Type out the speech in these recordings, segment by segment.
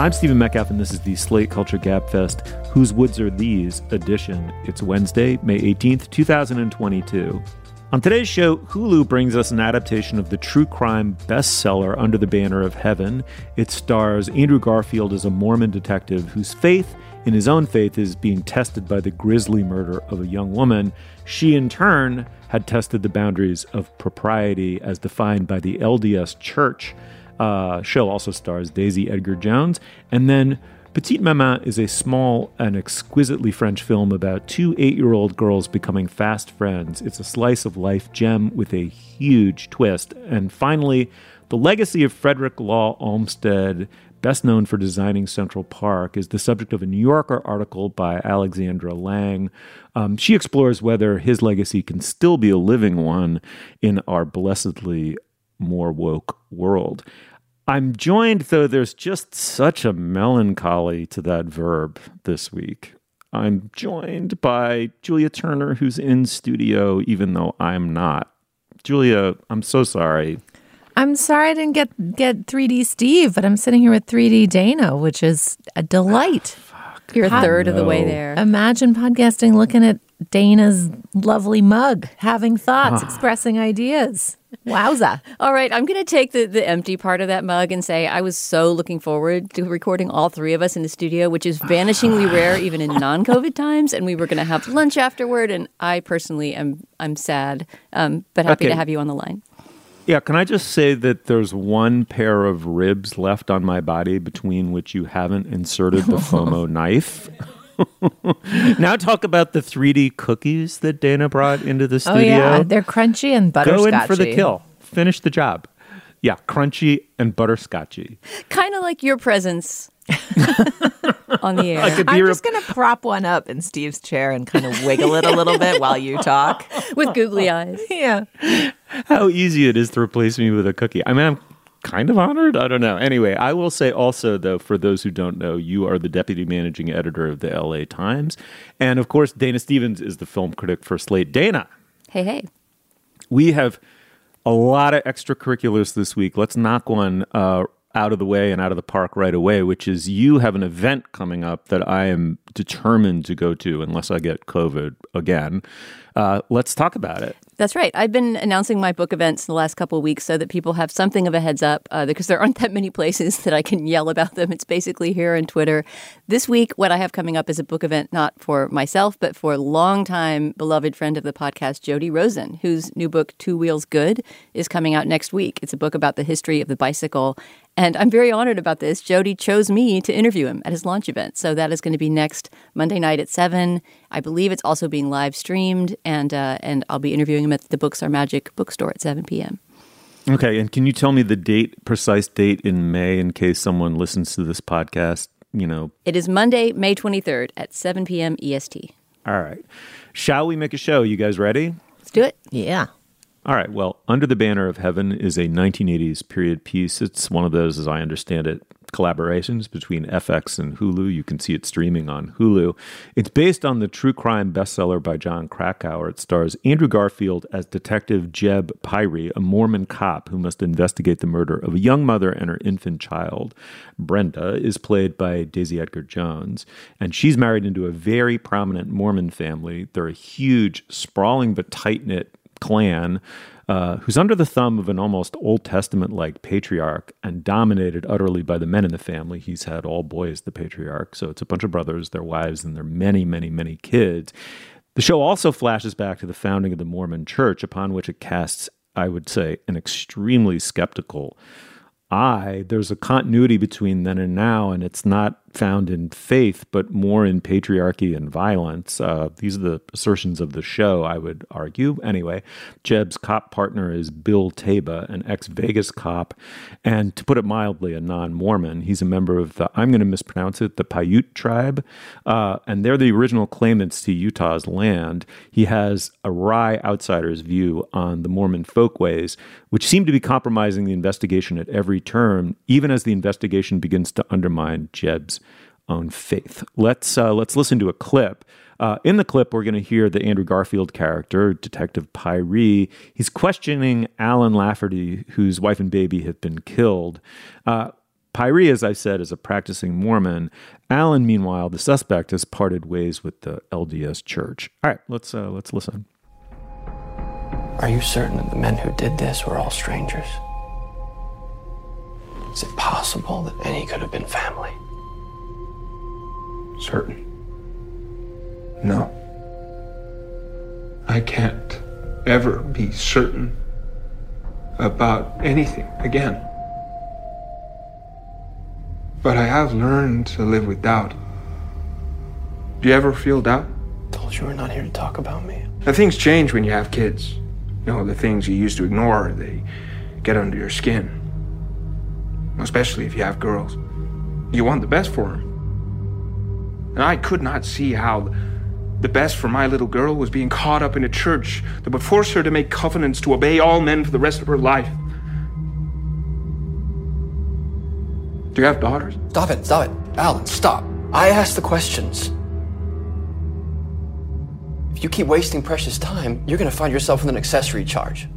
I'm Stephen Metcalf, and this is the Slate Culture Gabfest Whose Woods Are These edition. It's Wednesday, May 18th, 2022. On today's show, Hulu brings us an adaptation of the true crime bestseller Under the Banner of Heaven. It stars Andrew Garfield as a Mormon detective whose faith in his own faith is being tested by the grisly murder of a young woman. She, in turn, had tested the boundaries of propriety as defined by the LDS Church. Uh, show also stars Daisy Edgar Jones. And then Petite Maman is a small and exquisitely French film about two eight year old girls becoming fast friends. It's a slice of life gem with a huge twist. And finally, The Legacy of Frederick Law Olmsted, best known for designing Central Park, is the subject of a New Yorker article by Alexandra Lange. Um, she explores whether his legacy can still be a living one in our blessedly more woke world. I'm joined, though there's just such a melancholy to that verb this week. I'm joined by Julia Turner, who's in studio, even though I'm not. Julia, I'm so sorry. I'm sorry I didn't get get 3D Steve, but I'm sitting here with 3D Dana, which is a delight. You're a third of the way there. Imagine podcasting looking at Dana's lovely mug, having thoughts, expressing ideas. Wowza. All right, I'm going to take the, the empty part of that mug and say I was so looking forward to recording all three of us in the studio, which is vanishingly rare even in non-COVID times. And we were going to have lunch afterward, and I personally am I'm sad, um, but happy Okay. to have you on the line. Yeah, can I just say that there's one pair of ribs left on my body between which you haven't inserted the FOMO knife? Now talk about the 3D cookies that Dana brought into the studio. Oh studio. yeah, they're crunchy and butterscotchy. Go in for the kill. Finish the job. Yeah, crunchy and butterscotchy. Kind of like your presence on the air. I could be I'm re- just going to prop one up in Steve's chair and kind of wiggle it a little bit while you talk. with googly eyes. Yeah. how easy it is to replace me with a cookie. I mean, I'm kind of honored. I don't know. Anyway, I will say also, though, for those who don't know, you are the deputy managing editor of the LA Times. And of course, Dana Stevens is the film critic for Slate. Dana, Hey, hey. we have a lot of extracurriculars this week. Let's knock one uh, out of the way and out of the park right away, which is you have an event coming up that I am determined to go to unless I get COVID again. Uh, let's talk about it. That's right. I've been announcing my book events in the last couple of weeks so that people have something of a heads up uh, because there aren't that many places that I can yell about them. It's basically here on Twitter. This week, what I have coming up is a book event not for myself, but for longtime beloved friend of the podcast, Jody Rosen, whose new book, Two Wheels Good, is coming out next week. It's a book about the history of the bicycle. And I'm very honored about this. Jody chose me to interview him at his launch event. So that is going to be next Monday night at 7. I believe it's also being live streamed, and, uh, and I'll be interviewing him at the Books Are Magic bookstore at 7 p.m. Okay, and can you tell me the date, precise date in May, in case someone listens to this podcast? You know, It is Monday, May 23rd at 7 p.m. EST. all right. Shall we make a show? You guys ready? Let's do it. Yeah. All right. Well, Under the Banner of Heaven is a 1980s period piece. It's one of those, as I understand it, collaborations between FX and Hulu. You can see it streaming on Hulu. It's based on the true crime bestseller by Jon Krakauer. It stars Andrew Garfield as Detective Jeb Pyre, a Mormon cop who must investigate the murder of a young mother and her infant child. Brenda is played by Daisy Edgar Jones, and she's married into a very prominent Mormon family. They're a huge, sprawling but tight knit clan uh, who's under the thumb of an almost Old Testament like patriarch and dominated utterly by the men in the family. He's had all boys, the patriarch. So it's a bunch of brothers, their wives, and their many, many, many kids. The show also flashes back to the founding of the Mormon Church, upon which it casts, I would say, an extremely skeptical eye. There's a continuity between then and now, and it's not found in faith, but more in patriarchy and violence. Uh, these are the assertions of the show, I would argue. Anyway, Jeb's cop partner is Bill Taba, an ex Vegas cop, and to put it mildly, a non Mormon. He's a member of the, I'm going to mispronounce it, the Paiute tribe, uh, and they're the original claimants to Utah's land. He has a wry outsider's view on the Mormon folkways, which seem to be compromising the investigation at every turn, even as the investigation begins to undermine Jeb's own faith. Let's uh, let's listen to a clip. Uh, in the clip, we're going to hear the Andrew Garfield character, Detective Pyre. He's questioning Allen Lafferty, whose wife and baby have been killed. Uh, Pyre, as I said, is a practicing Mormon. Alan, meanwhile, the suspect, has parted ways with the LDS Church. All right, let's uh, let's listen. Are you certain that the men who did this were all strangers? Is it possible that any could have been family? Certain. No. I can't ever be certain about anything again. But I have learned to live with doubt. Do you ever feel doubt? Told you we're not here to talk about me. Now, things change when you have kids. You know, the things you used to ignore, they get under your skin. Especially if you have girls. You want the best for them. And I could not see how the best for my little girl was being caught up in a church that would force her to make covenants to obey all men for the rest of her life. Do you have daughters? Stop it, stop it. Allen, stop. I asked the questions. If you keep wasting precious time, you're going to find yourself with an accessory charge.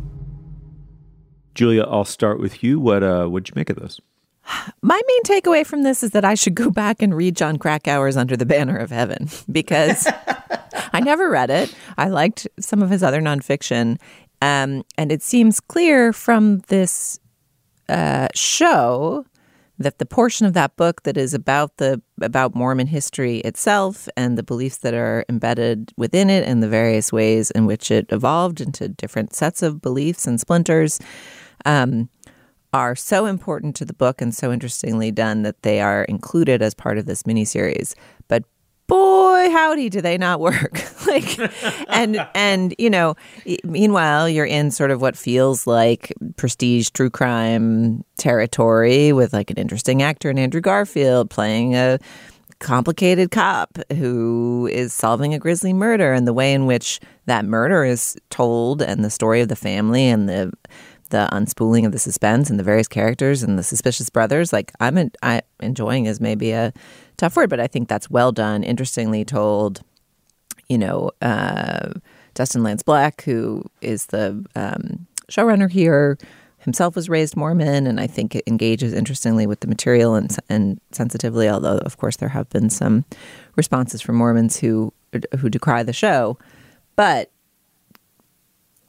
Julia, I'll start with you. What uh, what'd you make of this? My main takeaway from this is that I should go back and read Jon Krakauer's Under the Banner of Heaven because I never read it. I liked some of his other nonfiction. Um, and it seems clear from this uh, show that the portion of that book that is about the about Mormon history itself and the beliefs that are embedded within it and the various ways in which it evolved into different sets of beliefs and splinters um, are so important to the book and so interestingly done that they are included as part of this miniseries. But boy, howdy, do they not work? like, and and you know, meanwhile, you're in sort of what feels like prestige true crime territory with like an interesting actor in Andrew Garfield playing a complicated cop who is solving a grisly murder and the way in which that murder is told and the story of the family and the the unspooling of the suspense and the various characters and the suspicious brothers. Like I'm I enjoying is maybe a tough word, but I think that's well done, interestingly told. You know, uh, Dustin Lance Black, who is the um, showrunner here, himself was raised Mormon, and I think it engages interestingly with the material and and sensitively. Although, of course, there have been some responses from Mormons who who decry the show, but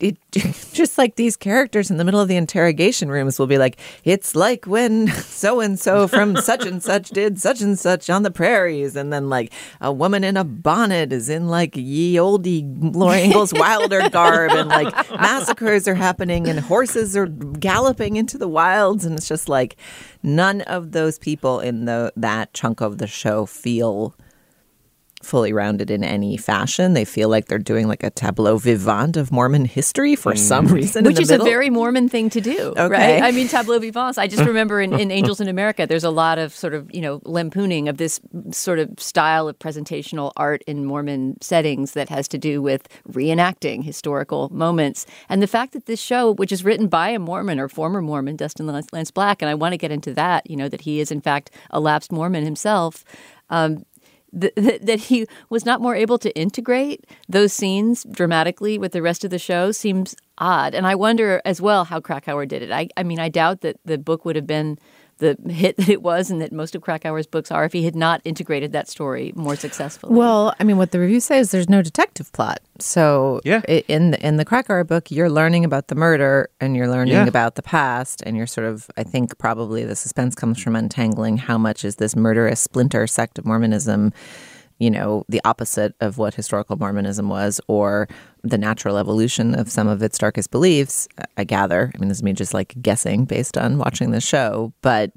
it just like these characters in the middle of the interrogation rooms will be like, it's like when so and so from such and such did such and such on the prairies, and then like a woman in a bonnet is in like ye olde Laura Ingalls Wilder garb, and like massacres are happening, and horses are galloping into the wilds, and it's just like none of those people in the that chunk of the show feel fully rounded in any fashion. They feel like they're doing like a tableau vivant of Mormon history for mm. some reason. Which is middle. a very Mormon thing to do, okay. right? I mean, tableau vivant. I just remember in, in, Angels in America, there's a lot of sort of, you know, lampooning of this sort of style of presentational art in Mormon settings that has to do with reenacting historical moments. And the fact that this show, which is written by a Mormon or former Mormon, Dustin Lance Black, and I want to get into that, you know, that he is in fact a lapsed Mormon himself. Um, th- that he was not more able to integrate those scenes dramatically with the rest of the show seems odd. And I wonder as well how Krakauer did it. I, I mean, I doubt that the book would have been the hit that it was and that most of Krakauer's books are if he had not integrated that story more successfully. Well, I mean, what the review says there's no detective plot. So yeah. in the, in the Krakauer book, you're learning about the murder and you're learning yeah. about the past, and you're sort of, I think, probably the suspense comes from untangling how much is this murderous splinter sect of Mormonism you know, the opposite of what historical Mormonism was or the natural evolution of some of its darkest beliefs, I gather. I mean, this is me just like guessing based on watching the show, but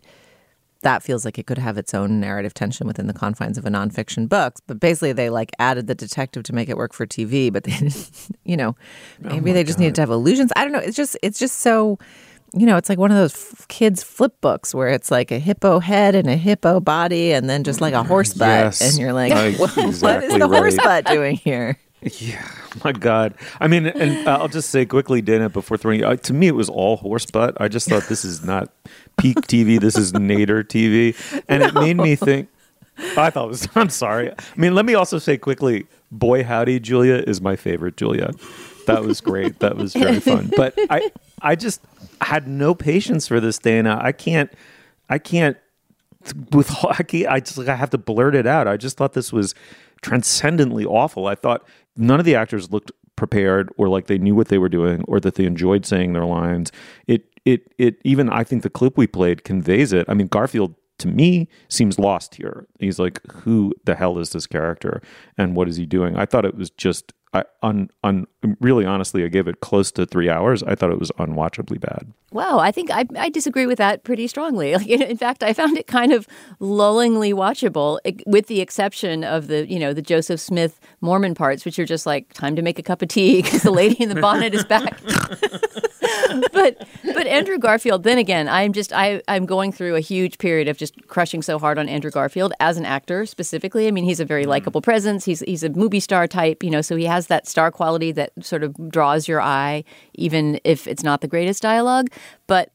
that feels like it could have its own narrative tension within the confines of a nonfiction book. But basically, they like added the detective to make it work for TV, but they, you know, oh maybe they just needed to have illusions. I don't know. It's just, it's just so you know, it's like one of those f- kids' flip books where it's like a hippo head and a hippo body, and then just like a horse butt, Yes. and you're like, Like, what, what is exactly the horse butt doing here? Yeah, my God. I mean, and uh, I'll just say quickly, Dana, before throwing uh, to me, it was all horse butt. I just thought this is not peak TV. This is nadir TV, and it made me think. I thought it was. I'm sorry. I mean, let me also say quickly, boy howdy, Julia is my favorite Julia. That was great. That was very fun. But I, I just had no patience for this, Dana. I can't. I can't with I, can't, I just I have to blurt it out. I just thought this was transcendently awful. I thought none of the actors looked prepared or like they knew what they were doing or that they enjoyed saying their lines. It it it even I think the clip we played conveys it. I mean Garfield to me seems lost here. He's like who the hell is this character and what is he doing? I thought it was just I un, un really honestly I gave it close to 3 hours. I thought it was unwatchably bad. Wow, I think I, I disagree with that pretty strongly. Like, in in fact, I found it kind of lullingly watchable, with the exception of the you know the Joseph Smith Mormon parts, which are just like time to make a cup of tea because the lady in the bonnet is back. but but Andrew Garfield. Then again, I'm just I I'm going through a huge period of just crushing so hard on Andrew Garfield as an actor specifically. I mean, he's a very mm. likable presence. He's he's a movie star type, you know, so he has that star quality that sort of draws your eye, even if it's not the greatest dialogue. But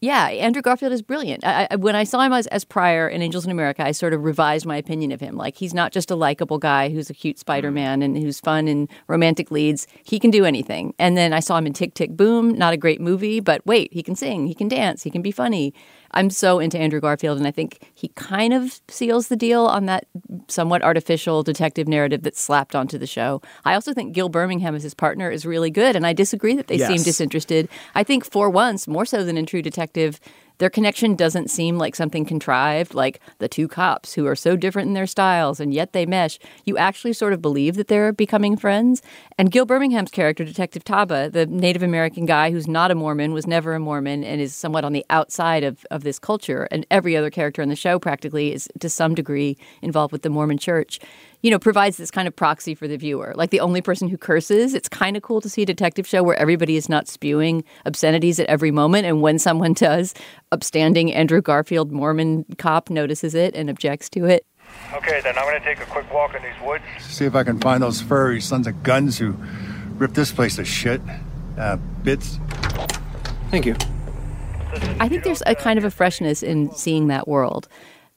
yeah, Andrew Garfield is brilliant. I, I, when I saw him as, as Prior in Angels in America, I sort of revised my opinion of him. Like he's not just a likable guy who's a cute Spider Man and who's fun in romantic leads. He can do anything. And then I saw him in Tick Tick Boom, not a great movie, but wait, he can sing, he can dance, he can be funny. I'm so into Andrew Garfield, and I think he kind of seals the deal on that somewhat artificial detective narrative that's slapped onto the show. I also think Gil Birmingham as his partner is really good, and I disagree that they seem disinterested. I think for once, more so than in True Detective, their connection doesn't seem like something contrived, like the two cops who are so different in their styles and yet they mesh. You actually sort of believe that they're becoming friends. And Gil Birmingham's character, Detective Taba, the Native American guy who's not a Mormon, was never a Mormon, and is somewhat on the outside of, of this culture. And every other character in the show practically is to some degree involved with the Mormon church you know, provides this kind of proxy for the viewer. Like the only person who curses, it's kind of cool to see a detective show where everybody is not spewing obscenities at every moment. And when someone does, upstanding Andrew Garfield Mormon cop notices it and objects to it. Okay, then I'm gonna take a quick walk in these woods. See if I can find those furry sons of guns who ripped this place to shit. Uh, bits. Thank you. I think there's a kind of a freshness in seeing that world.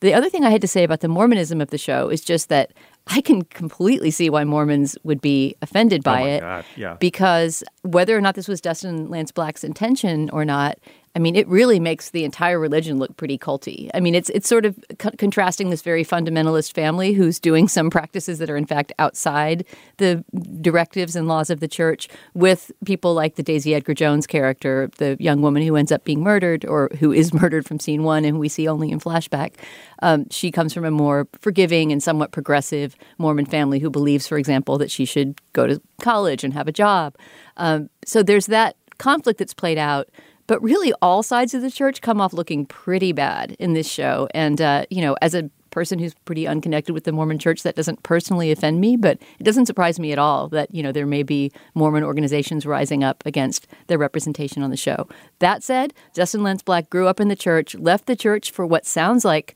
The other thing I had to say about the Mormonism of the show is just that I can completely see why Mormons would be offended oh by Oh my it. God, yeah. Because whether or not this was Dustin Lance Black's intention or not, I mean, it really makes the entire religion look pretty culty. I mean, it's it's sort of co- contrasting this very fundamentalist family who's doing some practices that are in fact outside the directives and laws of the church with people like the Daisy Edgar Jones character, the young woman who ends up being murdered or who is murdered from scene one and who we see only in flashback. Um, she comes from a more forgiving and somewhat progressive Mormon family who believes, for example, that she should go to college and have a job. Um, so there's that conflict that's played out. But really, all sides of the church come off looking pretty bad in this show. And, uh, you know, as a person who's pretty unconnected with the Mormon church, that doesn't personally offend me, but it doesn't surprise me at all that, you know, there may be Mormon organizations rising up against their representation on the show. That said, Dustin Lance Black grew up in the church, left the church for what sounds like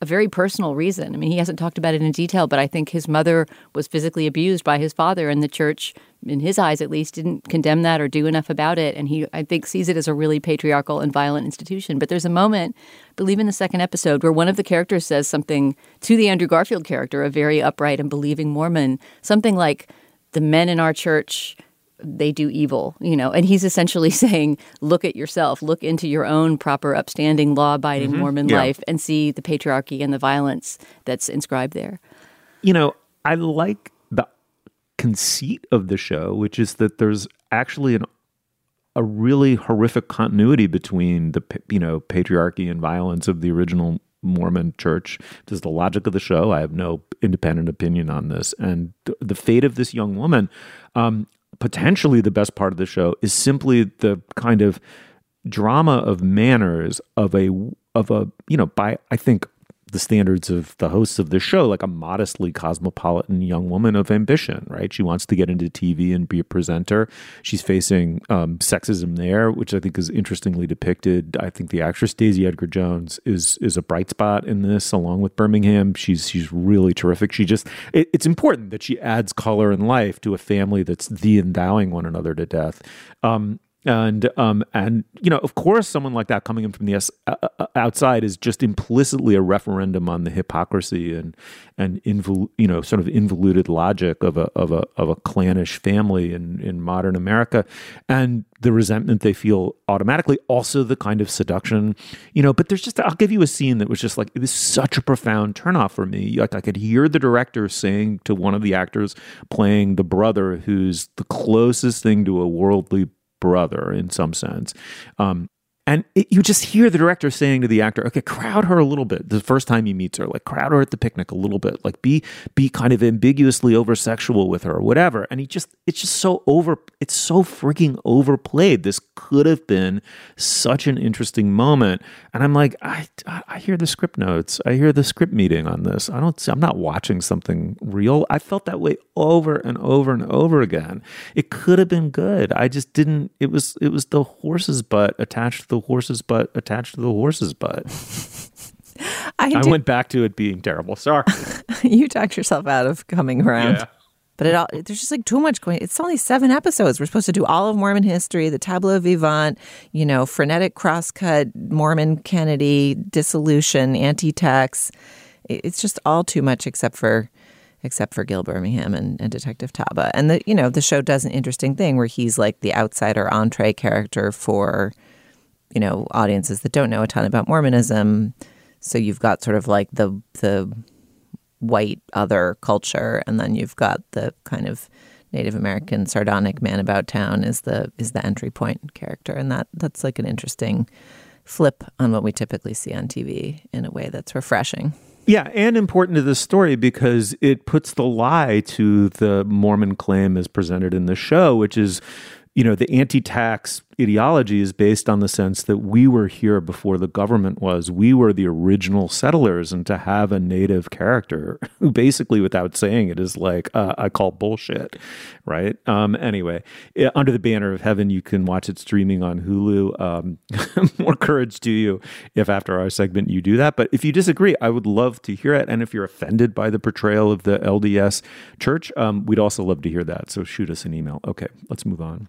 a very personal reason. I mean, he hasn't talked about it in detail, but I think his mother was physically abused by his father, and the church, in his eyes at least, didn't condemn that or do enough about it. And he, I think, sees it as a really patriarchal and violent institution. But there's a moment, I believe in the second episode, where one of the characters says something to the Andrew Garfield character, a very upright and believing Mormon, something like, the men in our church they do evil, you know. And he's essentially saying, look at yourself, look into your own proper, upstanding, law abiding mm-hmm. Mormon Yeah. life and see the patriarchy and the violence that's inscribed there. you know, I like conceit of the show, which is that there's actually an a really horrific continuity between the you know patriarchy and violence of the original Mormon church. This is the logic of the show. I have no independent opinion on this. And th- the fate of this young woman, um, potentially the best part of the show, is simply the kind of drama of manners of a of a you know by I think the standards of the hosts of the show, like a modestly cosmopolitan young woman of ambition, right? She wants to get into TV and be a presenter. She's facing um, sexism there, which I think is interestingly depicted. I think the actress Daisy Edgar Jones is is a bright spot in this, along with Birmingham. She's she's really terrific. She just it, it's important that she adds color and life to a family that's the endowing one another to death. Um, and um and you know of course someone like that coming in from the S- uh, uh, outside is just implicitly a referendum on the hypocrisy and and invol- you know sort of involuted logic of a of a of a clannish family in in modern America. And the resentment they feel automatically also the kind of seduction you know but there's just I'll give you a scene that was just like it was such a profound turnoff for me. Like I could hear the director saying to one of the actors playing the brother who's the closest thing to a worldly brother in some sense. Um, and it, you just hear the director saying to the actor, "Okay, crowd her a little bit." The first time he meets her, like crowd her at the picnic a little bit, like be be kind of ambiguously over sexual with her or whatever. And he just it's just so over it's so freaking overplayed. This could have been such an interesting moment. And I'm like, I I hear the script notes, I hear the script meeting on this. I don't I'm not watching something real. I felt that way over and over and over again. It could have been good. I just didn't. It was it was the horse's butt attached to the the horse's butt attached to the horse's butt. I, I went back to it being terrible. Sorry. you talked yourself out of coming around. Yeah. But it all there's just like too much going. It's only seven episodes. We're supposed to do all of Mormon history, the tableau vivant, you know, frenetic crosscut, Mormon Kennedy, dissolution, anti-tax. It's just all too much, except for except for Gil Birmingham and, and Detective Taba. And the you know the show does an interesting thing where he's like the outsider entree character for you know, audiences that don't know a ton about Mormonism. So you've got sort of like the the white other culture, and then you've got the kind of Native American sardonic man about town is the is the entry point character, and that that's like an interesting flip on what we typically see on TV in a way that's refreshing. Yeah, and important to this story because it puts the lie to the Mormon claim as presented in the show, which is, you know, the anti tax ideology is based on the sense that we were here before the government was. We were the original settlers, and to have a native character who basically, without saying it, is like, uh, I call bullshit, right? Um, anyway, Under the Banner of Heaven, you can watch it streaming on Hulu. Um, more courage to you if after our segment you do that. But if you disagree, I would love to hear it. And if you're offended by the portrayal of the LDS church, um, we'd also love to hear that. So shoot us an email. Okay, let's move on.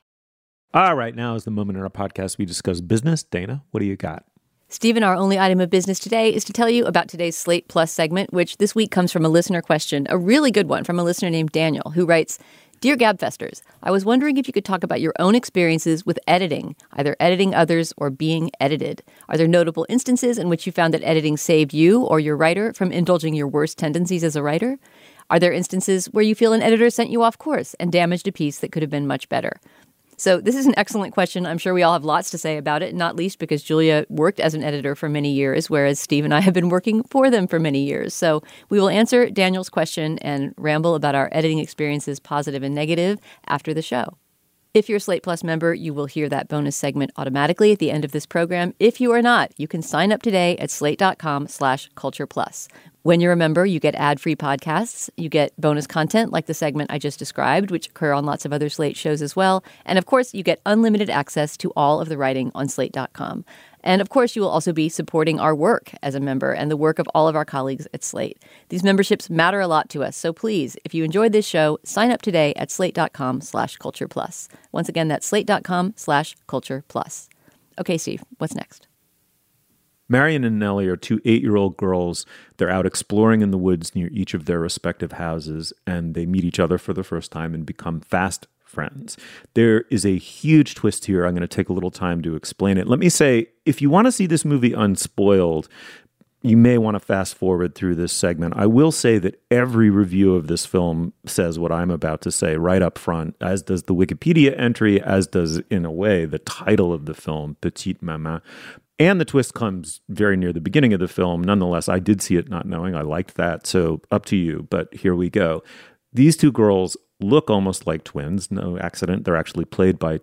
All right, now is the moment in our podcast we discuss business. Dana, what do you got? Stephen, our only item of business today is to tell you about today's Slate Plus segment, which this week comes from a listener question, a really good one from a listener named Daniel, who writes Dear Gabfesters, I was wondering if you could talk about your own experiences with editing, either editing others or being edited. Are there notable instances in which you found that editing saved you or your writer from indulging your worst tendencies as a writer? Are there instances where you feel an editor sent you off course and damaged a piece that could have been much better? So, this is an excellent question. I'm sure we all have lots to say about it, not least because Julia worked as an editor for many years, whereas Steve and I have been working for them for many years. So, we will answer Daniel's question and ramble about our editing experiences, positive and negative, after the show. If you're a Slate Plus member, you will hear that bonus segment automatically at the end of this program. If you are not, you can sign up today at slate.com slash culture plus. When you're a member, you get ad free podcasts, you get bonus content like the segment I just described, which occur on lots of other Slate shows as well. And of course, you get unlimited access to all of the writing on slate.com. And of course, you will also be supporting our work as a member and the work of all of our colleagues at Slate. These memberships matter a lot to us, so please, if you enjoyed this show, sign up today at slate.com slash culture plus. Once again, that's slate.com slash culture plus. Okay, Steve, what's next? Marion and Nellie are two eight year old girls. They're out exploring in the woods near each of their respective houses, and they meet each other for the first time and become fast friends. There is a huge twist here. I'm going to take a little time to explain it. Let me say if you want to see this movie unspoiled, you may want to fast forward through this segment. I will say that every review of this film says what I'm about to say right up front, as does the Wikipedia entry, as does, in a way, the title of the film, Petite Maman. And the twist comes very near the beginning of the film. Nonetheless, I did see it not knowing. I liked that. So up to you. But here we go. These two girls look almost like twins. No accident. They're actually played by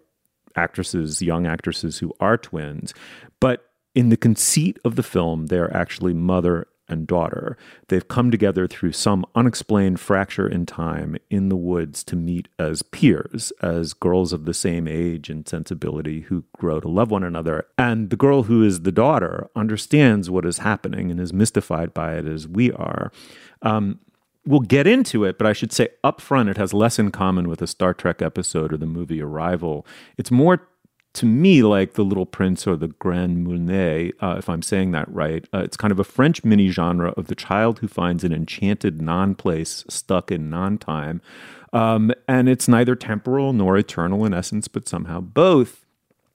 actresses, young actresses who are twins. But in the conceit of the film, they're actually mother and daughter. They've come together through some unexplained fracture in time in the woods to meet as peers, as girls of the same age and sensibility who grow to love one another. And the girl who is the daughter understands what is happening and is mystified by it as we are. Um, we'll get into it, but I should say up front, it has less in common with a Star Trek episode or the movie Arrival. It's more to me like the Little Prince or the Grand Moulin, uh, if I'm saying that right. Uh, it's kind of a French mini genre of the child who finds an enchanted non place stuck in non time. Um, and it's neither temporal nor eternal in essence, but somehow both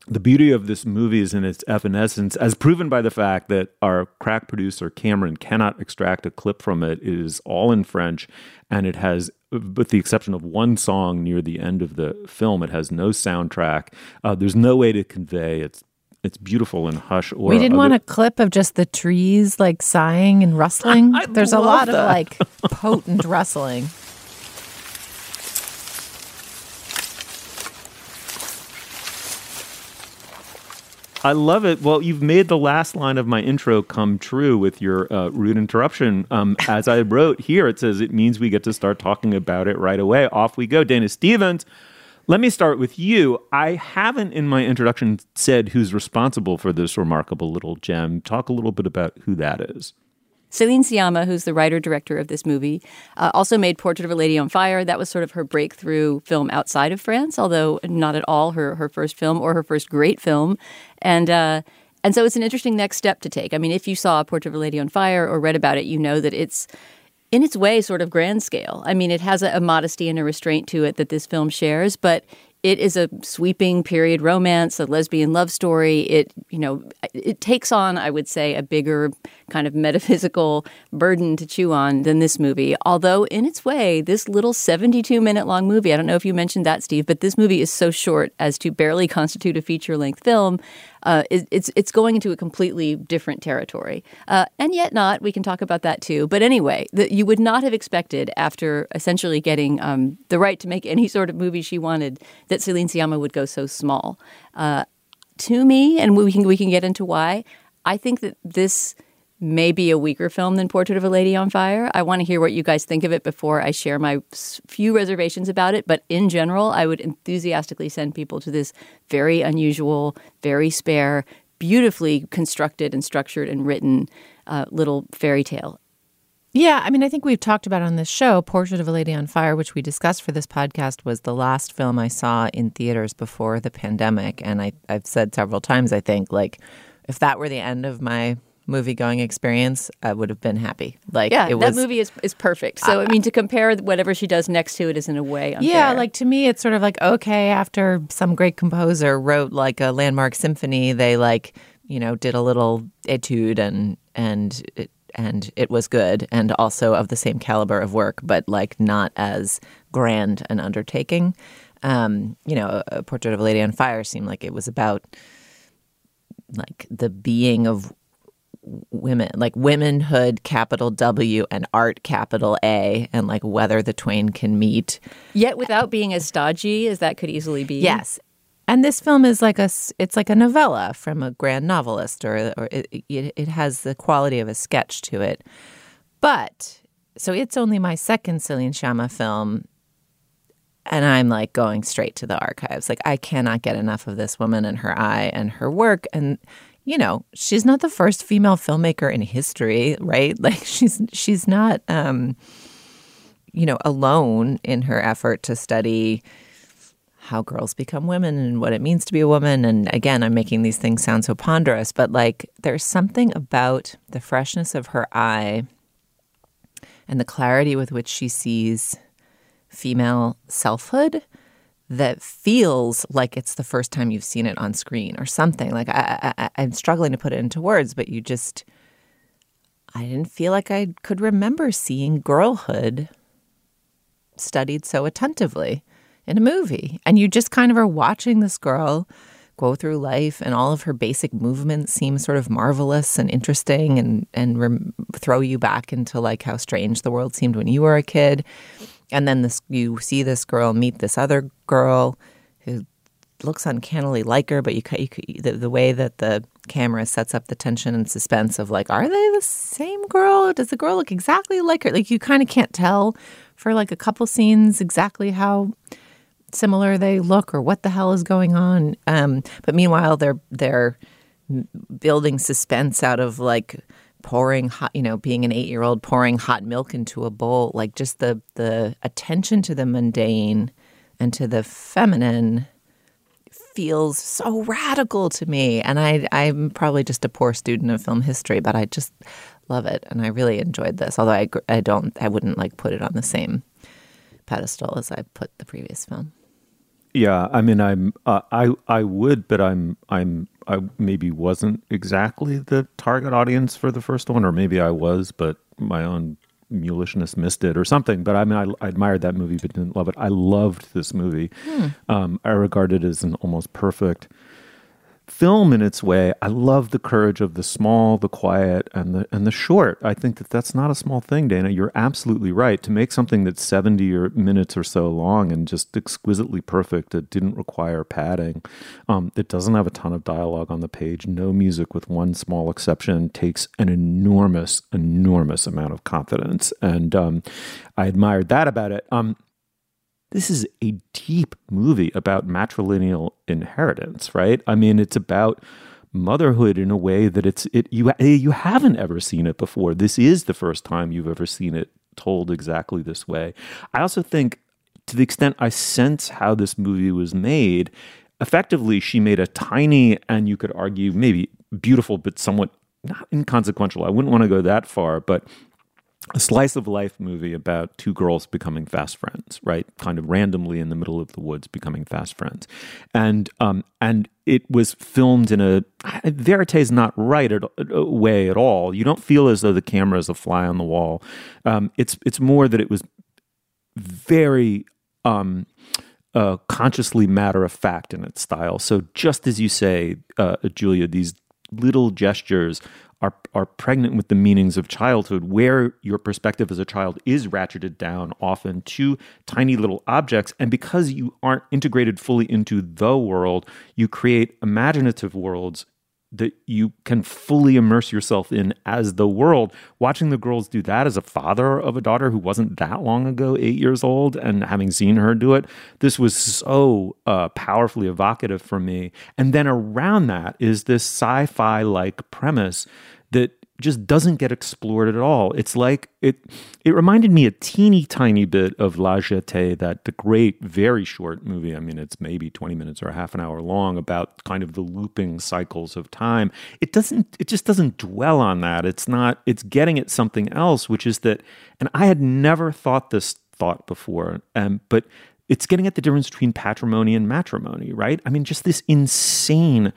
the beauty of this movie is in its evanescence, as proven by the fact that our crack producer Cameron cannot extract a clip from it. It is all in French, and it has, with the exception of one song near the end of the film, it has no soundtrack. Uh, there's no way to convey its it's beautiful in hush or we didn't other- want a clip of just the trees like sighing and rustling I there's a lot that. of like potent rustling I love it. Well, you've made the last line of my intro come true with your uh, rude interruption. Um, as I wrote here, it says it means we get to start talking about it right away. Off we go. Dana Stevens, let me start with you. I haven't in my introduction said who's responsible for this remarkable little gem. Talk a little bit about who that is. Celine Sciamma, who's the writer director of this movie, uh, also made Portrait of a Lady on Fire. That was sort of her breakthrough film outside of France, although not at all her her first film or her first great film. And uh, and so it's an interesting next step to take. I mean, if you saw Portrait of a Lady on Fire or read about it, you know that it's in its way sort of grand scale. I mean, it has a, a modesty and a restraint to it that this film shares, but it is a sweeping period romance, a lesbian love story. It, you know, it takes on, I would say, a bigger kind of metaphysical burden to chew on than this movie. Although, in its way, this little 72 minute long movie, I don't know if you mentioned that, Steve, but this movie is so short as to barely constitute a feature length film. Uh, it, it's it's going into a completely different territory, uh, and yet not. We can talk about that too. But anyway, the, you would not have expected after essentially getting um, the right to make any sort of movie she wanted that Celine Sciamma would go so small. Uh, to me, and we can we can get into why. I think that this may be a weaker film than Portrait of a Lady on Fire. I want to hear what you guys think of it before I share my few reservations about it. But in general, I would enthusiastically send people to this very unusual, very spare, beautifully constructed and structured and written uh, little fairy tale. Yeah, I mean, I think we've talked about on this show, Portrait of a Lady on Fire, which we discussed for this podcast, was the last film I saw in theaters before the pandemic. And I, I've said several times, I think, like, if that were the end of my movie going experience, I would have been happy. Like, Yeah, it was, that movie is, is perfect. So, I mean, to compare whatever she does next to it is in a way unfair. Yeah, like to me, it's sort of like okay, after some great composer wrote like a landmark symphony, they like you know did a little etude and and it, and it was good and also of the same caliber of work, but like not as grand an undertaking. Um, you know, a Portrait of a Lady on Fire seemed like it was about like the being of women, like womanhood, capital W, and art, capital A, and like whether the twain can meet. Yet without being as stodgy as that could easily be. Yes. And this film is like a it's like a novella from a grand novelist, or or it, it has the quality of a sketch to it. But so it's only my second Celine Sciamma film, and I'm like going straight to the archives. Like I cannot get enough of this woman and her eye and her work. And you know, she's not the first female filmmaker in history, right? Like she's she's not, um, you know, alone in her effort to study how girls become women and what it means to be a woman. And again, I'm making these things sound so ponderous, but like there's something about the freshness of her eye and the clarity with which she sees female selfhood that feels like it's the first time you've seen it on screen or something. Like I, I, I'm struggling to put it into words, but you just, I didn't feel like I could remember seeing girlhood studied so attentively in a movie. And you just kind of are watching this girl go through life and all of her basic movements seem sort of marvelous and interesting and and rem- throw you back into like how strange the world seemed when you were a kid and then this you see this girl meet this other girl who looks uncannily like her but you, you the, the way that the camera sets up the tension and suspense of like are they the same girl does the girl look exactly like her like you kind of can't tell for like a couple scenes exactly how similar they look or what the hell is going on. Um, but meanwhile, they're they're building suspense out of like pouring hot, you know, being an eight year old pouring hot milk into a bowl. Like just the the attention to the mundane and to the feminine feels so radical to me. And I I'm probably just a poor student of film history, but I just love it and I really enjoyed this. Although I I don't I wouldn't like put it on the same pedestal as I put the previous film. Yeah, I mean, I'm uh, I I would, but I'm I'm I maybe wasn't exactly the target audience for the first one, or maybe I was, but my own mulishness missed it or something. But I mean, I, I admired that movie, but didn't love it. I loved this movie. Hmm. Um, I regard it as an almost perfect film in its way. I love the courage of the small, the quiet, and the and the short. I think that that's not a small thing, Dana. You're absolutely right. To make something that's 70 or minutes or so long and just exquisitely perfect, it didn't require padding. Um, it doesn't have a ton of dialogue on the page. No music, with one small exception, takes an enormous, enormous amount of confidence, and um, I admired that about it. Um, this is a deep movie about matrilineal inheritance, right? I mean, it's about motherhood in a way that it's it you eh, you haven't ever seen it before. This is the first time you've ever seen it told exactly this way. I also think to the extent I sense how this movie was made, effectively she made a tiny and you could argue maybe beautiful but somewhat not inconsequential. I wouldn't want to go that far, but a slice of life movie about two girls becoming fast friends, right? Kind of randomly in the middle of the woods becoming fast friends, and um, and it was filmed in a verite is not right at, a way at all. You don't feel as though the camera is a fly on the wall. Um, it's it's more that it was very um, uh, consciously matter of fact in its style. So just as you say, uh, Julia, these little gestures are are pregnant with the meanings of childhood, where your perspective as a child is ratcheted down often to tiny little objects, and because you aren't integrated fully into the world, you create imaginative worlds that you can fully immerse yourself in as the world. Watching the girls do that as a father of a daughter who wasn't that long ago, eight years old, and having seen her do it, this was so uh, powerfully evocative for me. And then around that is this sci fi like premise that just doesn't get explored at all. It's like it it reminded me a teeny tiny bit of La Jetée, that the great, very short movie. I mean, it's maybe 20 minutes or a half an hour long about kind of the looping cycles of time. It doesn't it just doesn't dwell on that. It's not it's getting at something else, which is that and I had never thought this thought before. Um, but it's getting at the difference between patrimony and matrimony, right? I mean, just this insane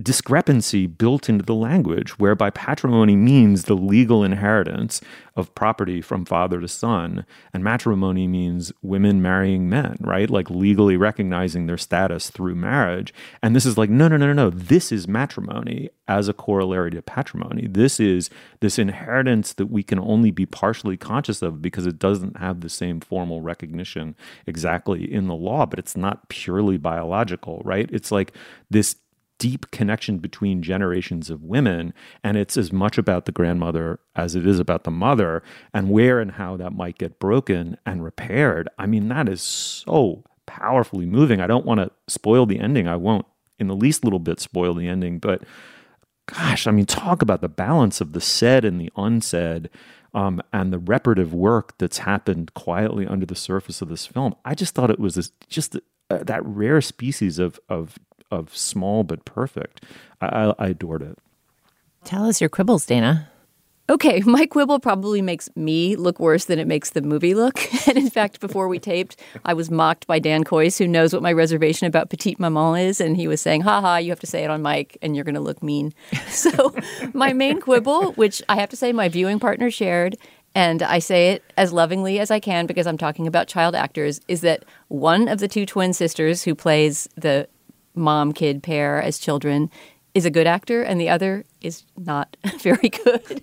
discrepancy built into the language, whereby patrimony means the legal inheritance of property from father to son, and matrimony means women marrying men, right? Like legally recognizing their status through marriage. And this is like, no, no, no, no, no. This is matrimony as a corollary to patrimony. This is this inheritance that we can only be partially conscious of because it doesn't have the same formal recognition exactly in the law, but it's not purely biological, right? It's like this deep connection between generations of women. And it's as much about the grandmother as it is about the mother and where and how that might get broken and repaired. I mean, that is so powerfully moving. I don't want to spoil the ending. I won't in the least little bit spoil the ending, but gosh, I mean, talk about the balance of the said and the unsaid. Um, and the reparative work that's happened quietly under the surface of this film. I just thought it was this, just uh, that rare species of of of small but perfect. I, I, I adored it. Tell us your quibbles, Dana. Okay, my quibble probably makes me look worse than it makes the movie look. And in fact, before we taped, I was mocked by Dan Kois, who knows what my reservation about petite maman is, and he was saying, "Ha ha, you have to say it on mic, and you're going to look mean." So, my main quibble, which I have to say my viewing partner shared, and I say it as lovingly as I can because I'm talking about child actors, is that one of the two twin sisters who plays the mom kid pair as children is a good actor and the other is not very good.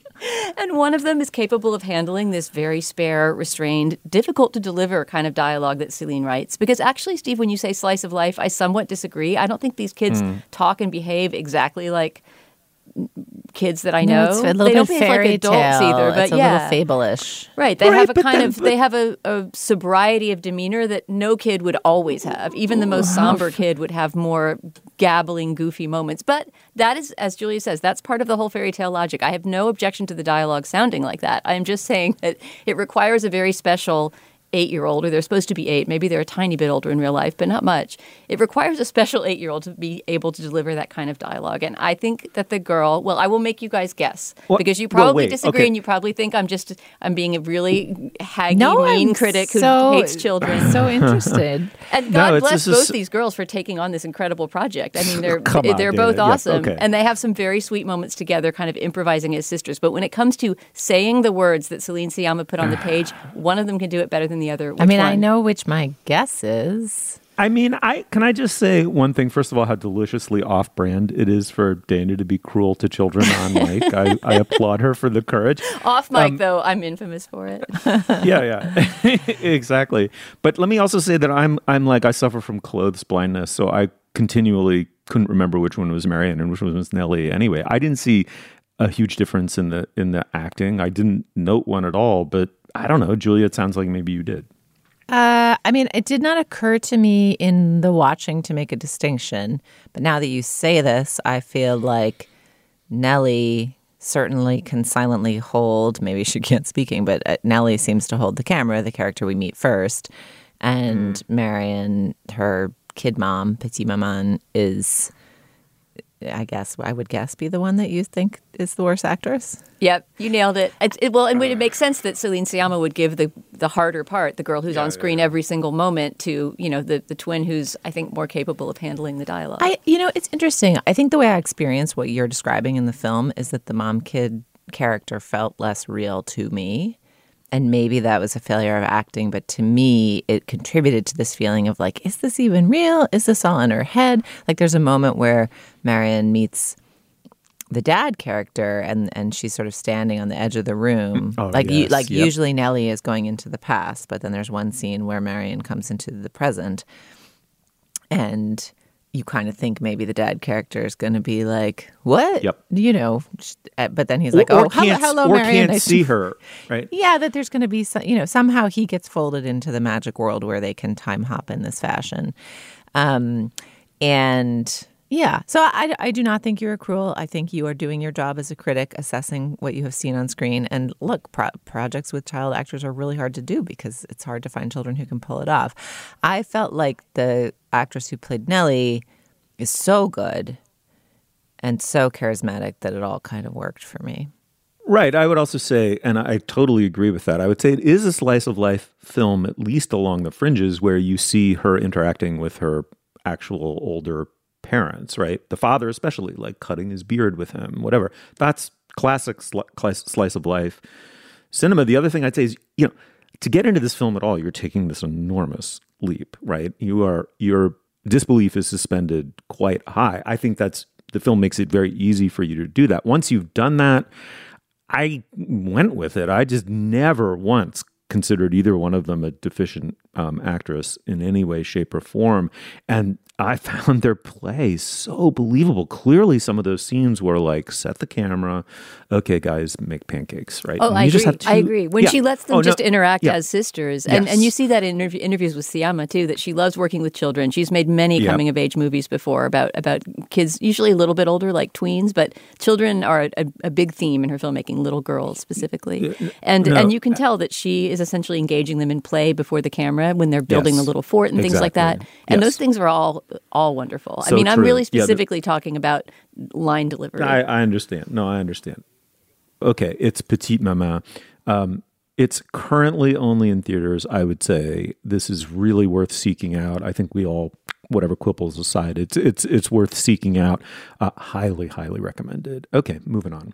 and one of them is capable of handling this very spare, restrained, difficult to deliver kind of dialogue that Celine writes. Because actually, Steve, when you say slice of life, I somewhat disagree. I don't think these kids Mm. talk and behave exactly like kids that I know. No, it's a little they bit don't of behave like adults tale. either, but it's a yeah. little fable-ish. Right. They Right, have a kind then- of they have a, a sobriety of demeanor that no kid would always have. Even the most somber kid would have more gabbling, goofy moments. But that is, as Julia says, that's part of the whole fairy tale logic. I have no objection to the dialogue sounding like that. I am just saying that it requires a very special eight year old, or they're supposed to be eight. Maybe they're a tiny bit older in real life, but not much. It requires a special eight year old to be able to deliver that kind of dialogue. And I think that the girl, well, I will make you guys guess Well- because you probably wait, disagree okay. and you probably think I'm just, I'm being a really haggy, No, mean I'm critic who so- hates children. So interested. And God it's- bless both is- these girls for taking on this incredible project. I mean, they're on, they're Dana. both Yeah, awesome, okay. and they have some very sweet moments together, kind of improvising as sisters. But when it comes to saying the words that Celine Sciamma put on the page, one of them can do it better than the other. I Which mean, I know which my guess is. I mean, I can I just say one thing. First of all, how deliciously off-brand it is for Dana to be cruel to children on mic. I, I applaud her for the courage. Off mic, Um, though, I'm infamous for it. yeah, yeah, exactly. But let me also say that I'm I'm like I suffer from clothes blindness, so I continually couldn't remember which one was Marion and which one was Nellie. Anyway, I didn't see a huge difference in the in the acting. I didn't note one at all. But I don't know, Julia. It sounds like maybe you did. Uh, I mean, it did not occur to me in the watching to make a distinction. But now that you say this, I feel like Nellie certainly can silently hold, maybe she can't speaking, but uh, Nellie seems to hold the camera, the character we meet first. And Marion, her kid mom, Petite Maman, is, I guess, I would guess, be the one that you think is the worst actress. Yep, you nailed it. It's, it well, and it makes sense that Celine Sciamma would give the the harder part, the girl who's on screen every single moment, to you know the the twin who's I think more capable of handling the dialogue. I, you know, it's interesting. I think the way I experience what you're describing in the film is that the mom kid character felt less real to me. And maybe that was a failure of acting, but to me, it contributed to this feeling of like, is this even real? Is this all in her head? Like, there's a moment where Marion meets the dad character, and and she's sort of standing on the edge of the room. Oh, like, you, yes, like yep. usually Nellie is going into the past, but then there's one scene where Marion comes into the present, and you kind of think maybe the dad character is going to be like, "What?" Yep. You know, uh, but then he's like, or "Oh, hello, hello, or Marion." can't see her, right? yeah, that there's going to be, some, you know, somehow he gets folded into the magic world where they can time hop in this fashion. Um, and yeah, so I, I do not think you're cruel. I think you are doing your job as a critic, assessing what you have seen on screen. And look, pro- projects with child actors are really hard to do because it's hard to find children who can pull it off. I felt like the actress who played Nellie is so good and so charismatic that it all kind of worked for me. Right. I would also say, and I totally agree with that. I would say it is a slice of life film, at least along the fringes, where you see her interacting with her actual older parents, right? The father, especially, like cutting his beard with him, whatever. That's classic sli- slice, slice of life cinema. The other thing I'd say is, you know, to get into this film at all, you're taking this enormous leap, right? You are your disbelief is suspended quite high. I think that's the film makes it very easy for you to do that. Once you've done that, I went with it. I just never once considered either one of them a deficient um, actress in any way, shape, or form. And I found their play so believable. Clearly, some of those scenes were like, set the camera. Okay, guys, make pancakes, right? Oh, And I agree. just have I agree. When Yeah. she lets them Oh, no, just interact yeah. as sisters, and, and you see that in interv- interviews with Sciamma too, that she loves working with children. She's made many coming of age movies before about about kids, usually a little bit older, like tweens, but children are a, a big theme in her filmmaking. Little girls specifically, and no, and you can tell that she is essentially engaging them in play before the camera when they're building Yes. the little fort and things like that. And Yes. those things are all all wonderful. I So mean, I'm true. really Yeah, the- specifically talking about line delivery. I, I understand. No, I understand. Okay, it's Petite Maman. Um, it's currently only in theaters. I would say this is really worth seeking out. I think we all, whatever quibbles aside, it's it's it's worth seeking out. Uh, highly, highly recommended. Okay, moving on.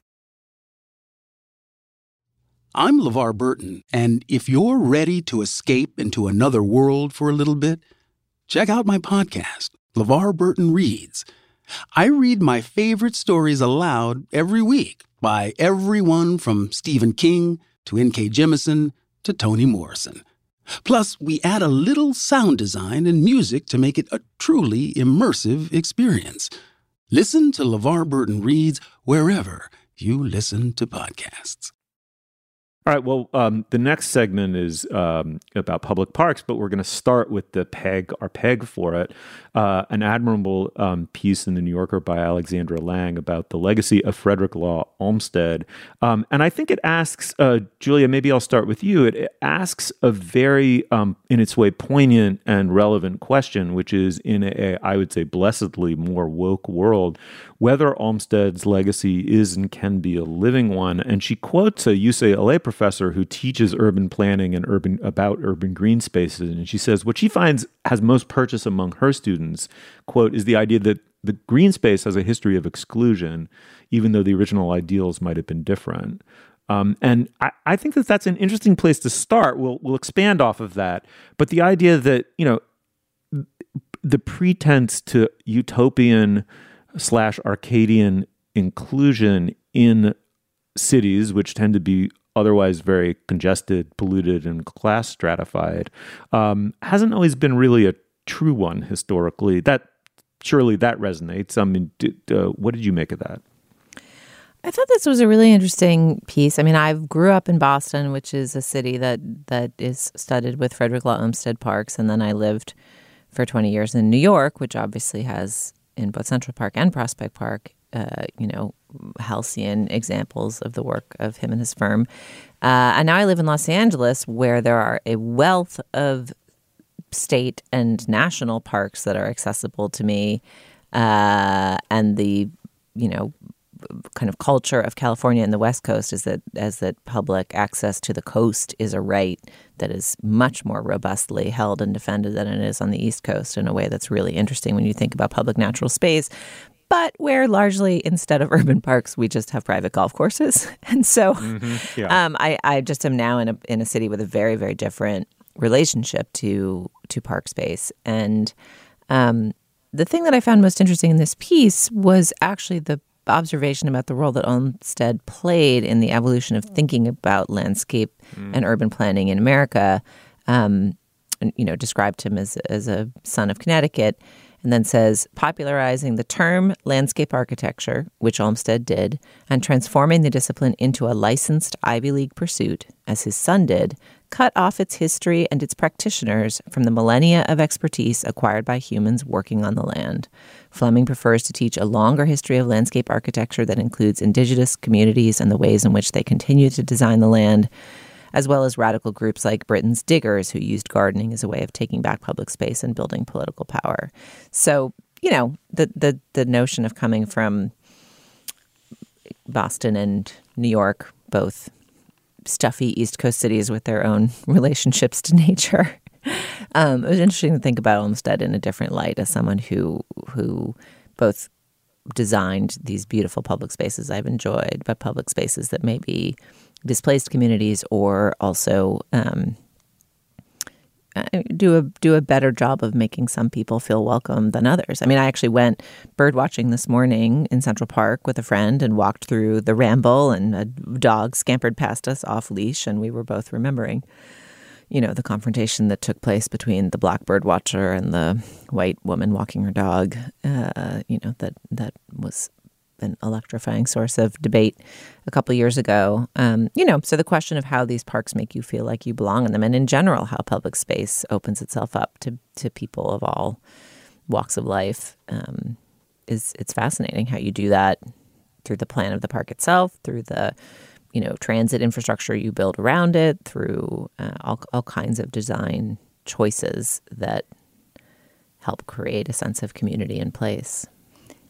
I'm LeVar Burton, and if you're ready to escape into another world for a little bit, check out my podcast, LeVar Burton Reads. I read my favorite stories aloud every week by everyone from Stephen King to N.K. Jemisin to Toni Morrison. Plus, we add a little sound design and music to make it a truly immersive experience. Listen to LeVar Burton Reads wherever you listen to podcasts. All right. Well, um, the next segment is um, about public parks, but we're going to start with the peg, our peg for it, uh, an admirable um, piece in the New Yorker by Alexandra Lange about the legacy of Frederick Law Olmsted. Um, and I think it asks, uh, Julia, maybe I'll start with you. It, it asks a very, um, in its way, poignant and relevant question, which is in a, I would say, blessedly more woke world, whether Olmsted's legacy is and can be a living one. And she quotes a UCLA professor who teaches urban planning and urban about urban green spaces, and she says what she finds has most purchase among her students, quote, is the idea that the green space has a history of exclusion, even though the original ideals might have been different. Um, and I, I think that that's an interesting place to start. We'll we'll expand off of that, but the idea that you know the pretense to utopian slash Arcadian inclusion in cities, which tend to be otherwise very congested, polluted, and class stratified, um, hasn't always been really a true one historically. That surely that resonates. I mean, did, uh, what did you make of that? I thought this was a really interesting piece. I mean, I grew up in Boston, which is a city that that is studded with Frederick Law Olmsted parks, and then I lived for 20 years in New York, which obviously has in both Central Park and Prospect Park, uh, you know, halcyon examples of the work of him and his firm. Uh, and now I live in Los Angeles, where there are a wealth of state and national parks that are accessible to me, uh, and the you know kind of culture of California and the West Coast is that as that public access to the coast is a right that is much more robustly held and defended than it is on the East Coast in a way that's really interesting when you think about public natural space. But where largely instead of urban parks, we just have private golf courses, and so Yeah. um, I, I just am now in a in a city with a very very different relationship to to park space and um, the thing that I found most interesting in this piece was actually the observation about the role that Olmsted played in the evolution of thinking about landscape and urban planning in America. Um, and, you know, described him as as a son of Connecticut, and then says popularizing the term landscape architecture, which Olmsted did, and transforming the discipline into a licensed Ivy League pursuit, as his son did, cut off its history and its practitioners from the millennia of expertise acquired by humans working on the land. Fleming prefers to teach a longer history of landscape architecture that includes indigenous communities and the ways in which they continue to design the land, as well as radical groups like Britain's Diggers, who used gardening as a way of taking back public space and building political power. So, you know, the the the notion of coming from Boston and New York, both stuffy East Coast cities with their own relationships to nature. Um, it was interesting to think about Olmsted in a different light as someone who who both designed these beautiful public spaces I've enjoyed, but public spaces that maybe displaced communities or also um, uh, do a do a better job of making some people feel welcome than others. I mean, I actually went bird watching this morning in Central Park with a friend and walked through the ramble, and a dog scampered past us off leash, and we were both remembering, you know, the confrontation that took place between the blackbird watcher and the white woman walking her dog, uh, you know, that that was an electrifying source of debate a couple years ago. Um, you know, so the question of how these parks make you feel like you belong in them, and in general, how public space opens itself up to to people of all walks of life, um, is it's fascinating how you do that through the plan of the park itself, through the you know transit infrastructure you build around it, through uh, all all kinds of design choices that help create a sense of community and place.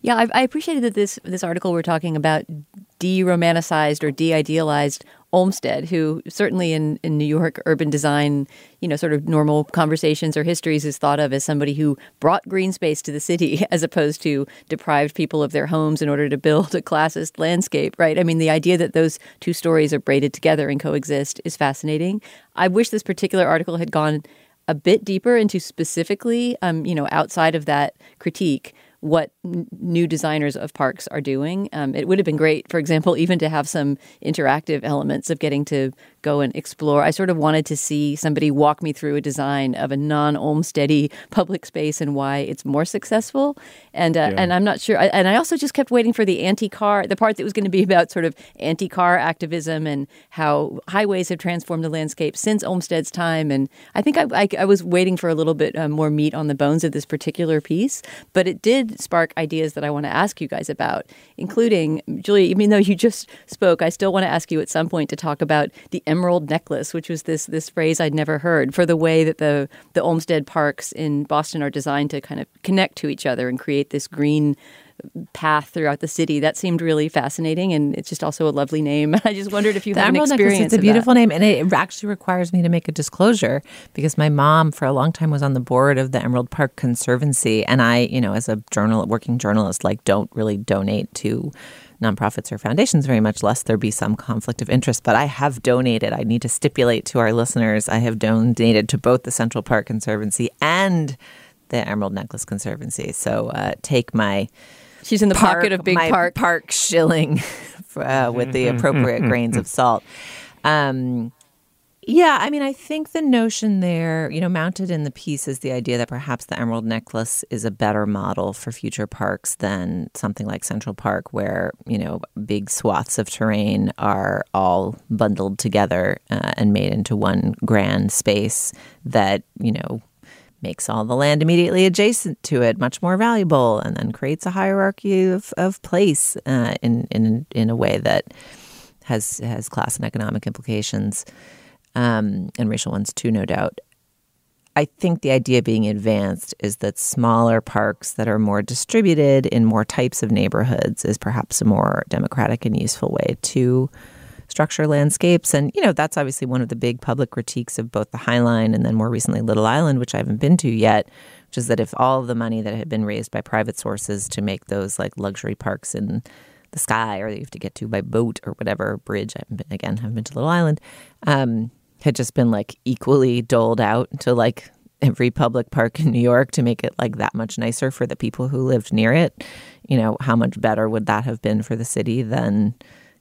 Yeah, I, I appreciated that this this article we're talking about de-romanticized or de-idealized Olmsted, who certainly in, in New York urban design, you know, sort of normal conversations or histories is thought of as somebody who brought green space to the city as opposed to deprived people of their homes in order to build a classist landscape, right? I mean, the idea that those two stories are braided together and coexist is fascinating. I wish this particular article had gone a bit deeper into specifically, um, you know, outside of that critique what n- new designers of parks are doing. Um, it would have been great, for example, even to have some interactive elements of getting to go and explore. I sort of wanted to see somebody walk me through a design of a non-Olmsteady public space and why it's more successful. And uh, Yeah. and I'm not sure. I- And I also just kept waiting for the anti-car, the part that was going to be about sort of anti-car activism and how highways have transformed the landscape since Olmsted's time. And I think I, I, I was waiting for a little bit uh, more meat on the bones of this particular piece, but it did spark ideas that I want to ask you guys about, including Julia. Even though you just spoke, I still want to ask you at some point to talk about the emerald necklace, which was this this phrase I'd never heard for the way that the the Olmsted parks in Boston are designed to kind of connect to each other and create this green path throughout the city. That seemed really fascinating, and it's just also a lovely name. I just wondered if you the had an Emerald experience. Necklace is a beautiful name, and it actually requires me to make a disclosure because my mom, for a long time, was on the board of the Emerald Park Conservancy, and I, you know, as a journal working journalist, like don't really donate to nonprofits or foundations very much, lest there be some conflict of interest. But I have donated. I need to stipulate to our listeners, I have donated to both the Central Park Conservancy and the Emerald Necklace Conservancy. So uh, take my She's in the pocket of Big my Park. park shilling uh, with the appropriate grains of salt. Um, yeah, I mean, I think the notion there, you know, mounted in the piece is the idea that perhaps the Emerald Necklace is a better model for future parks than something like Central Park, where, you know, big swaths of terrain are all bundled together uh, and made into one grand space that, you know, makes all the land immediately adjacent to it much more valuable and then creates a hierarchy of, of place uh, in, in, in a way that has, has class and economic implications um, and racial ones too, no doubt. I think the idea being advanced is that smaller parks that are more distributed in more types of neighborhoods is perhaps a more democratic and useful way to structure landscapes. And, you know, that's obviously one of the big public critiques of both the High Line and then more recently Little Island, which I haven't been to yet, which is that if all of the money that had been raised by private sources to make those like luxury parks in the sky or that you have to get to by boat or whatever bridge, I haven't been, again, haven't been to Little Island, um, had just been like equally doled out to like every public park in New York to make it like that much nicer for the people who lived near it. You know, how much better would that have been for the city than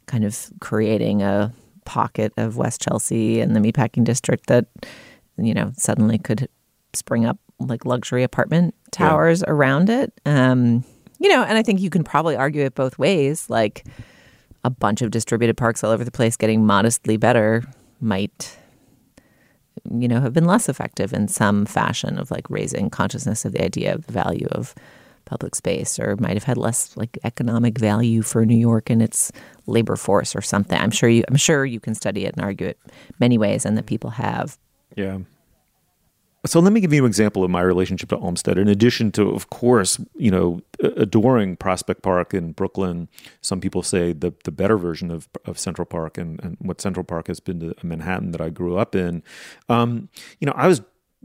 kind of creating a pocket of West Chelsea and the meatpacking district that, you know, suddenly could spring up like luxury apartment towers around it. Um, you know, and I think you can probably argue it both ways. Like a bunch of distributed parks all over the place getting modestly better might you know have been less effective in some fashion of like raising consciousness of the idea of the value of public space or might have had less like economic value for New York and its labor force or something. I'm sure you I'm sure you can study it and argue it many ways and that people have. Yeah. So let me give you an example of my relationship to Olmsted. In addition to, of course, you know, adoring Prospect Park in Brooklyn, some people say the the better version of of Central Park and, and what Central Park has been to Manhattan that I grew up in. Um, you know, I was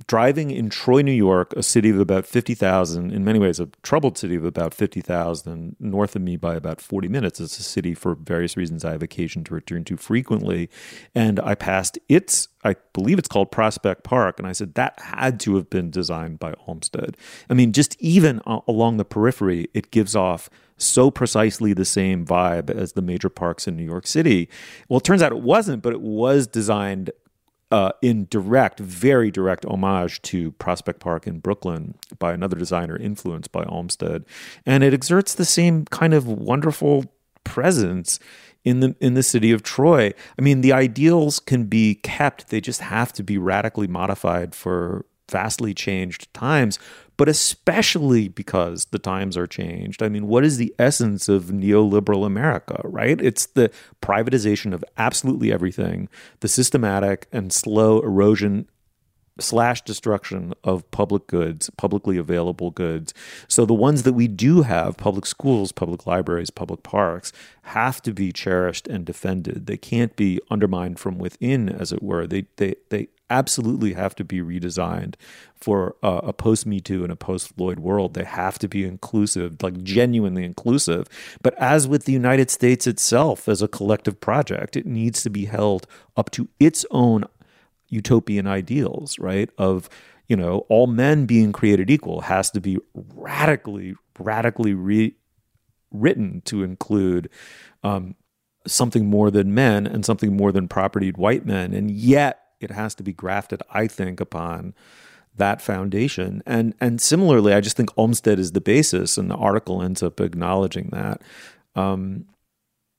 driving in Troy, New York, a city of about 50,000, in many ways a troubled city of about 50,000, north of me by about 40 minutes. It's a city for various reasons I have occasion to return to frequently. And I passed its, I believe it's called Prospect Park. And I said, that had to have been designed by Olmsted. I mean, just even uh, along the periphery, it gives off so precisely the same vibe as the major parks in New York City. Well, it turns out it wasn't, but it was designed uh, in direct, very direct homage to Prospect Park in Brooklyn by another designer influenced by Olmsted, and it exerts the same kind of wonderful presence in the in the city of Troy. I mean, the ideals can be kept; they just have to be radically modified for vastly changed times but especially because the times are changed. I mean, what is the essence of neoliberal America, right? It's the privatization of absolutely everything, the systematic and slow erosion slash destruction of public goods, publicly available goods. So the ones that we do have, public schools, public libraries, public parks, have to be cherished and defended. They can't be undermined from within, as it were. They they they absolutely have to be redesigned for a post Me Too and a post Floyd world. They have to be inclusive, like genuinely inclusive. But as with the United States itself as a collective project, it needs to be held up to its own utopian ideals, right? Of, you know, all men being created equal has to be radically, radically re- written to include um, something more than men and something more than propertied white men. And yet, it has to be grafted, I think, upon that foundation. And and similarly, I just think Olmsted is the basis, and the article ends up acknowledging that. Um,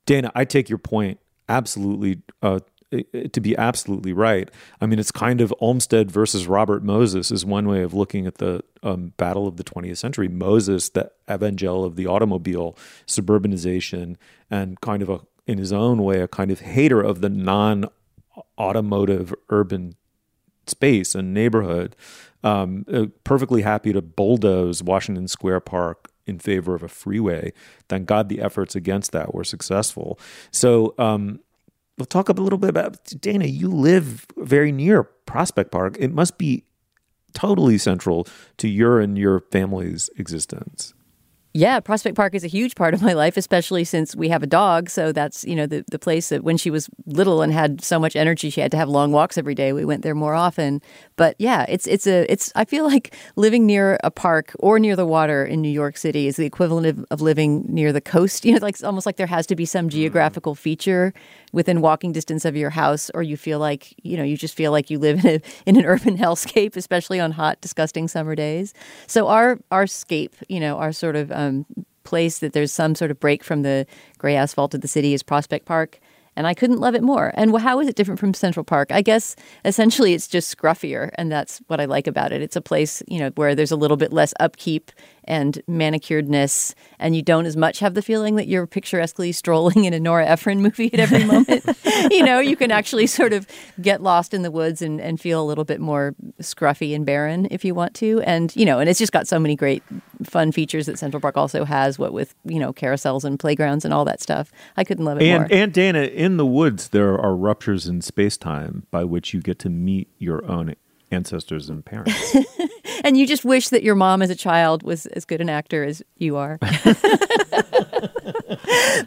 Dana, I take your point absolutely uh, to be absolutely right. I mean, it's kind of Olmsted versus Robert Moses is one way of looking at the um, battle of the 20th century. Moses, the evangel of the automobile, suburbanization, and kind of a in his own way, a kind of hater of the non automotive urban space and neighborhood, um, uh, perfectly happy to bulldoze Washington Square Park in favor of a freeway. Thank God the efforts against that were successful. So um, we'll talk a little bit about Dana. You live very near Prospect Park. It must be totally central to your and your family's existence. Yeah, Prospect Park is a huge part of my life, especially since we have a dog. So that's, you know, the, the place that when she was little and had so much energy, she had to have long walks every day. We went there more often. But yeah, it's it's a it's I feel like living near a park or near the water in New York City is the equivalent of, of living near the coast. You know, it's like almost like there has to be some geographical feature within walking distance of your house, or you feel like, you know, you just feel like you live in a in an urban hellscape, especially on hot, disgusting summer days. So our our scape, you know, our sort of um, Um, place that there's some sort of break from the gray asphalt of the city is Prospect Park and I couldn't love it more. And how is it different from Central Park? I guess essentially it's just scruffier, and that's what I like about it. It's a place, you know, where there's a little bit less upkeep and manicuredness, and you don't as much have the feeling that you're picturesquely strolling in a Nora Ephron movie at every moment. you know, you can actually sort of get lost in the woods and, and feel a little bit more scruffy and barren if you want to. And, you know, and it's just got so many great fun features that Central Park also has, what with, you know, carousels and playgrounds and all that stuff. I couldn't love it and, more. And Dana, in the woods, there are ruptures in space time by which you get to meet your own ancestors and parents. and you just wish that your mom as a child was as good an actor as you are.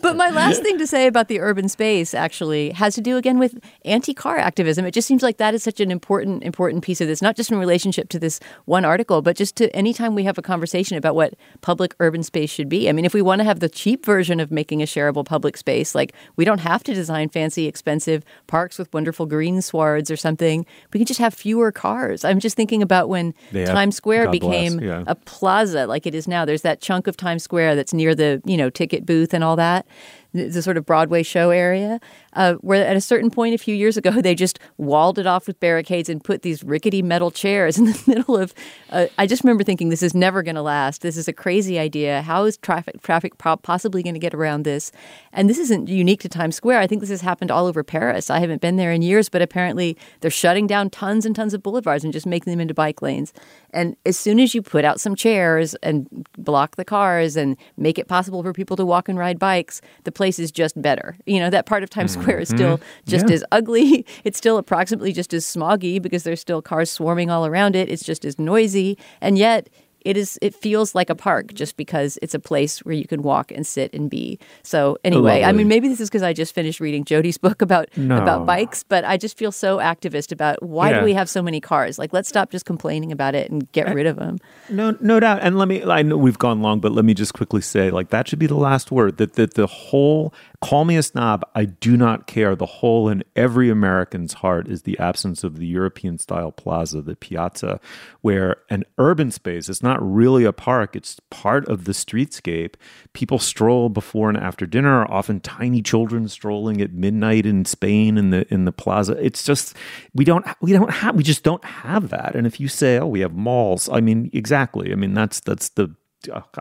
but my last thing to say about the urban space actually has to do again with anti-car activism. It just seems like that is such an important important piece of this, not just in relationship to this one article, but just to any time we have a conversation about what public urban space should be. I mean, if we want to have the cheap version of making a shareable public space, like we don't have to design fancy expensive parks with wonderful green swards or something. We can just have fewer cars. I'm just thinking about when Times Square God became yeah. a plaza like it is now. There's that chunk of Times Square that's near the, you know, ticket booth and all that the sort of Broadway show area, uh, where at a certain point a few years ago they just walled it off with barricades and put these rickety metal chairs in the middle of. Uh, I just remember thinking, this is never going to last. This is a crazy idea. How is traffic traffic possibly going to get around this? And this isn't unique to Times Square. I think this has happened all over Paris. I haven't been there in years, but apparently they're shutting down tons and tons of boulevards and just making them into bike lanes. And as soon as you put out some chairs and block the cars and make it possible for people to walk and ride bikes, the place is just better. You know, that part of Times mm-hmm. Square is still just yeah. as ugly. It's still approximately just as smoggy because there's still cars swarming all around it. It's just as noisy. And yet, it is it feels like a park just because it's a place where you can walk and sit and be. So anyway, I mean maybe this is because I just finished reading Jody's book about No. about bikes, but I just feel so activist about why Yeah. do we have so many cars? Like let's stop just complaining about it and get eh, rid of them. No, no doubt. And let me, I know we've gone long, but let me just quickly say, like, that should be the last word. That, that the whole, call me a snob, I do not care. The hole in every American's heart is the absence of the European style plaza, the piazza, where an urban space, it's not really a park, it's part of the streetscape. People stroll before and after dinner, often tiny children strolling at midnight in Spain in the in the plaza. It's just we don't we don't have we just don't have that. And if you say, oh, we have malls, I mean, exactly. I mean, that's that's the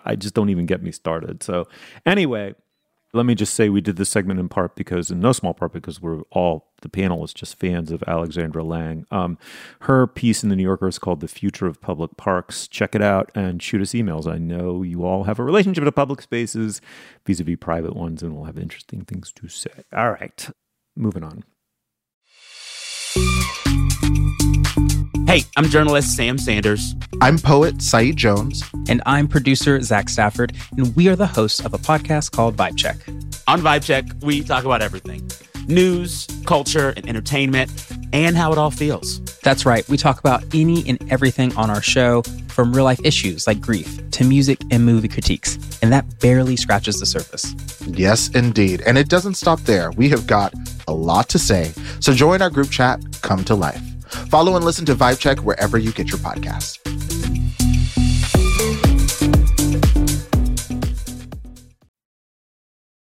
I just don't even get me started. So anyway, let me just say we did this segment in part because, in no small part, because we're all the panel is just fans of Alexandra Lange. Um, her piece in the New Yorker is called "The Future of Public Parks." Check it out and shoot us emails. I know you all have a relationship to public spaces vis-a-vis private ones, and we'll have interesting things to say. All right, moving on. Hey, I'm journalist Sam Sanders. I'm poet Saeed Jones. And I'm producer Zach Stafford, and we are the hosts of a podcast called Vibe Check. On Vibe Check, we talk about everything news, culture, and entertainment, and how it all feels. That's right, we talk about any and everything on our show, from real life issues like grief to music and movie critiques, and that barely scratches the surface. Yes, indeed. And it doesn't stop there. We have got a lot to say. So join our group chat, Come to Life. Follow and listen to Vibe Check wherever you get your podcasts.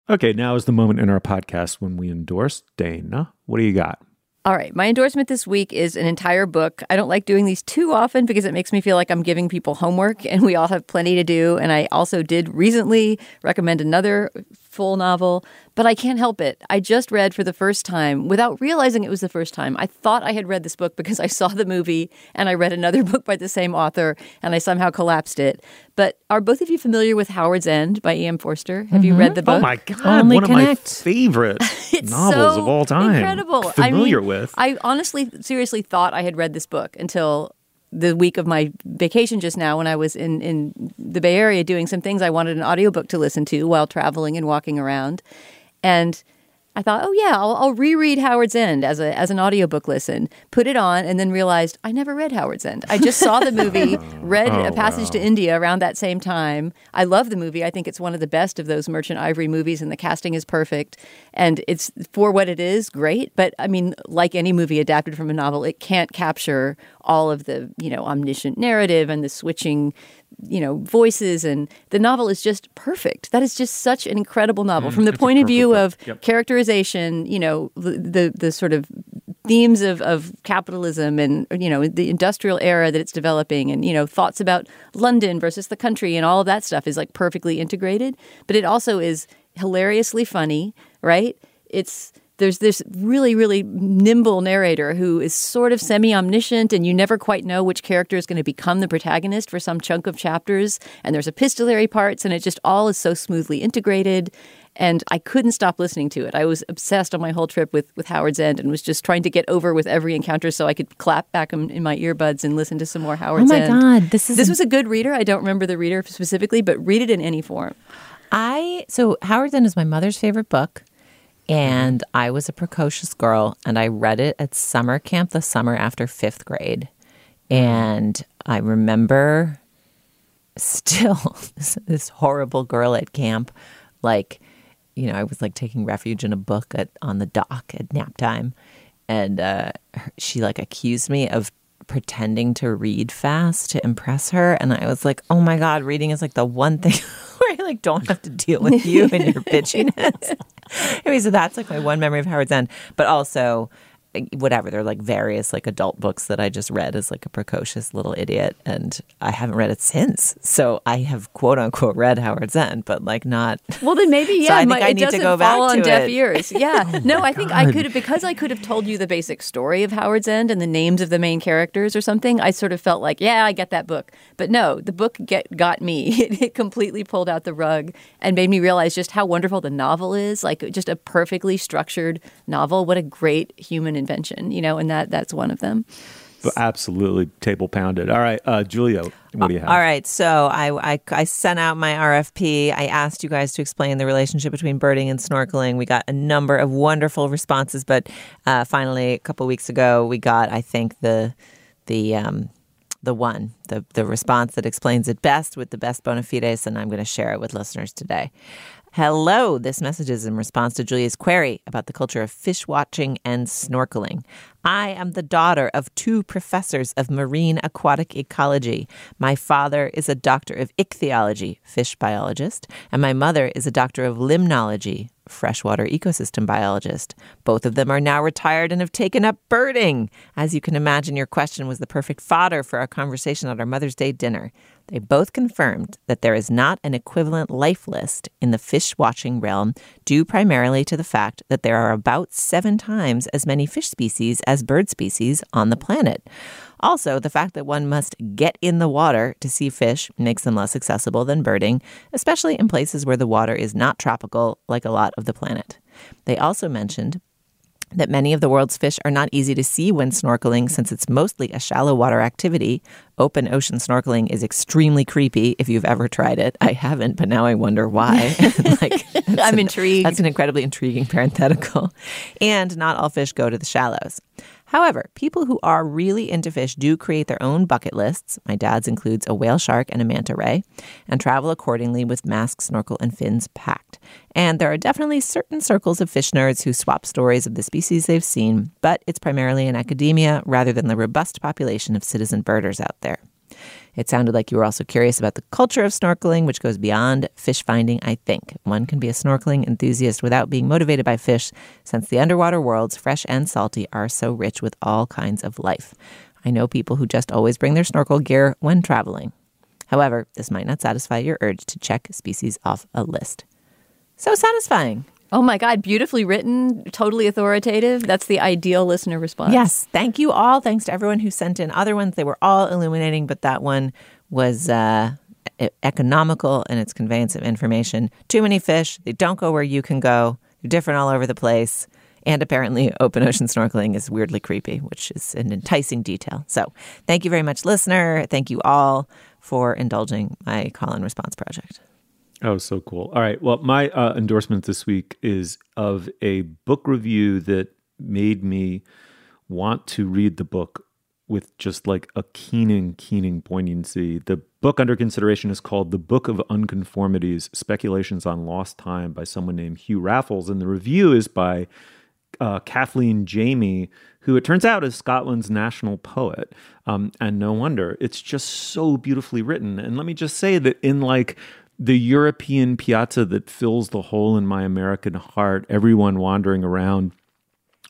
Okay, now is the moment in our podcast when we endorse Dana. What do you got? All right. My endorsement this week is an entire book. I don't like doing these too often because it makes me feel like I'm giving people homework, and we all have plenty to do. And I also did recently recommend another full novel, but I can't help it. I just read for the first time, without realizing it was the first time, I thought I had read this book because I saw the movie and I read another book by the same author and I somehow collapsed it. But are both of you familiar with Howards End by E.M. Forster? Have you read mm-hmm. the book? Oh my god, Only one of Connect. my favorite novels so of all time. Incredible. Familiar I mean, with. I honestly, seriously thought I had read this book until the week of my vacation just now when I was in, in the Bay Area doing some things I wanted an audiobook to listen to while traveling and walking around. And I thought, oh yeah, I'll, I'll reread Howards End as a as an audiobook listen. Put it on, and then realized I never read Howards End. I just saw the movie, read Oh, A Passage to. India around that same time. I love the movie. I think it's one of the best of those Merchant Ivory movies, and the casting is perfect. And it's for what it is, great. But I mean, like any movie adapted from a novel, it can't capture all of the you know omniscient narrative and the switching you know voices and the novel is just perfect that is just such an incredible novel Mm, from the point of view book. of Yep. characterization you know the, the the sort of themes of of capitalism and you know the industrial era that it's developing and you know thoughts about london versus the country and all of that stuff is like perfectly integrated but it also is hilariously funny right it's there's this really, really nimble narrator who is sort of semi omniscient, and you never quite know which character is going to become the protagonist for some chunk of chapters. And there's epistolary parts, and it just all is so smoothly integrated. And I couldn't stop listening to it. I was obsessed on my whole trip with, with Howards End and was just trying to get over with every encounter so I could clap back in, in my earbuds and listen to some more Howard's Oh my End. God, this is this was a good reader. I don't remember the reader specifically, but read it in any form. I so Howards End is my mother's favorite book, and I was a precocious girl, and I read it at summer camp the summer after fifth grade, and I remember still this, this horrible girl at camp, like you know I was like taking refuge in a book at on the dock at nap time, and uh, she like accused me of pretending to read fast to impress her. And i was like oh my god reading is like the one thing where i like don't have to deal with you and your bitchiness. Anyway so that's like my one memory of howards end. But also whatever they're like various like adult books that i just read as like a precocious little idiot and i haven't read it since so i have quote unquote read howards end but like not Well, then maybe So yeah. I think my- I need to doesn't go back on to deaf it. ears. Yeah. Oh no, I think I could have because I could have told you the basic story of Howards End and the names of the main characters or something. I sort of felt like, yeah, I get that book. But no, the book get got me. It, it completely pulled out the rug and made me realize just how wonderful the novel is. Like just a perfectly structured novel. What a great human invention, you know. And that that's one of them. absolutely table pounded. All right, uh, Julia, what do you have? All right, so I, I I sent out my RFP. I asked you guys to explain the relationship between birding and snorkeling. We got a number of wonderful responses, but uh, finally, a couple weeks ago, we got I think the the um, the one the the response that explains it best with the best bona fides, and I'm going to share it with listeners today. Hello, this message is in response to Julia's query about the culture of fish watching and snorkeling. I am the daughter of two professors of marine aquatic ecology. My father is a doctor of ichthyology, fish biologist, and my mother is a doctor of limnology, freshwater ecosystem biologist. Both of them are now retired and have taken up birding. As you can imagine, your question was the perfect fodder for our conversation at our Mother's Day dinner. They both confirmed that there is not an equivalent life list in the fish watching realm, due primarily to the fact that there are about seven times as many fish species as bird species on the planet. Also, the fact that one must get in the water to see fish makes them less accessible than birding, especially in places where the water is not tropical like a lot of the planet. They also mentioned that many of the world's fish are not easy to see when snorkeling since it's mostly a shallow water activity. Open ocean snorkeling is extremely creepy if you've ever tried it. I haven't, but now I wonder why. like I'm an- intrigued. That's an incredibly intriguing parenthetical. And not all fish go to the shallows. However, people who are really into fish do create their own bucket lists. My dad's includes a whale shark and a manta ray, and travel accordingly with mask, snorkel, and fins packed. And there are definitely certain circles of fish nerds who swap stories of the species they've seen, but it's primarily in academia rather than the robust population of citizen birders out there. It sounded like you were also curious about the culture of snorkeling, which goes beyond fish finding, I think. One can be a snorkeling enthusiast without being motivated by fish, since the underwater worlds, fresh and salty, are so rich with all kinds of life. I know people who just always bring their snorkel gear when traveling. However, this might not satisfy your urge to check species off a list. So satisfying. Oh my God, beautifully written, totally authoritative. That's the ideal listener response. Yes. Thank you all. Thanks to everyone who sent in other ones. They were all illuminating, but that one was uh, economical in its conveyance of information. Too many fish. They don't go where you can go. They're different all over the place. And apparently, open ocean snorkeling is weirdly creepy, which is an enticing detail. So, thank you very much, listener. Thank you all for indulging my call and response project. Oh, so cool. All right. Well, my uh, endorsement this week is of a book review that made me want to read the book with just like a keening, keening poignancy. The book under consideration is called The Book of Unconformities Speculations on Lost Time by someone named Hugh Raffles. And the review is by uh, Kathleen Jamie, who it turns out is Scotland's national poet. Um, and no wonder. It's just so beautifully written. And let me just say that in like the European piazza that fills the hole in my American heart, everyone wandering around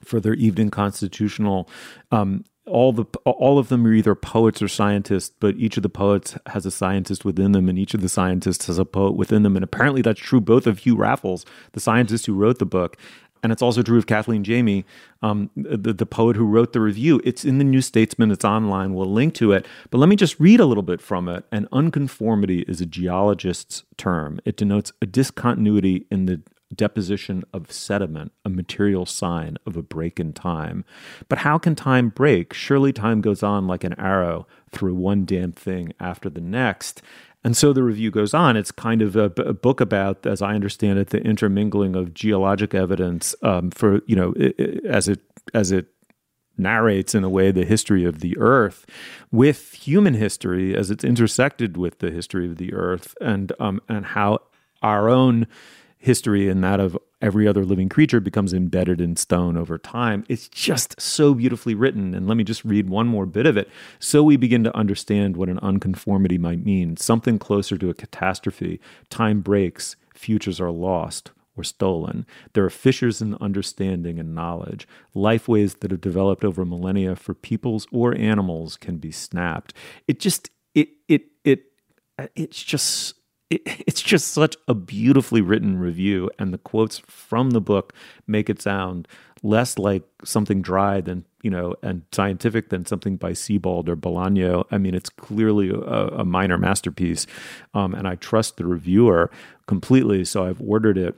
for their evening constitutional. Um, all the all of them are either poets or scientists, but each of the poets has a scientist within them, and each of the scientists has a poet within them. And apparently, that's true both of Hugh Raffles, the scientist who wrote the book, and it's also true of Kathleen Jamie, um, the, the poet who wrote the review. It's in the New Statesman. It's online. We'll link to it. But let me just read a little bit from it. An unconformity is a geologist's term. It denotes a discontinuity in the deposition of sediment, a material sign of a break in time. But how can time break? Surely time goes on like an arrow through one damn thing after the next. And so the review goes on. It's kind of a, a book about, as I understand it, the intermingling of geologic evidence um, for you know i- i- as it as it narrates in a way the history of the earth with human history as it's intersected with the history of the earth and um, and how our own history and that of every other living creature becomes embedded in stone over time. It's just so beautifully written. And let me just read one more bit of it. So we begin to understand what an unconformity might mean something closer to a catastrophe. Time breaks, futures are lost or stolen. There are fissures in understanding and knowledge. Lifeways that have developed over millennia for peoples or animals can be snapped. It just, it, it, it, it's just it, it's just such a beautifully written review, and the quotes from the book make it sound less like something dry than you know and scientific than something by Sebald or Bolaño. I mean, it's clearly a, a minor masterpiece, um, and I trust the reviewer completely. So I've ordered it.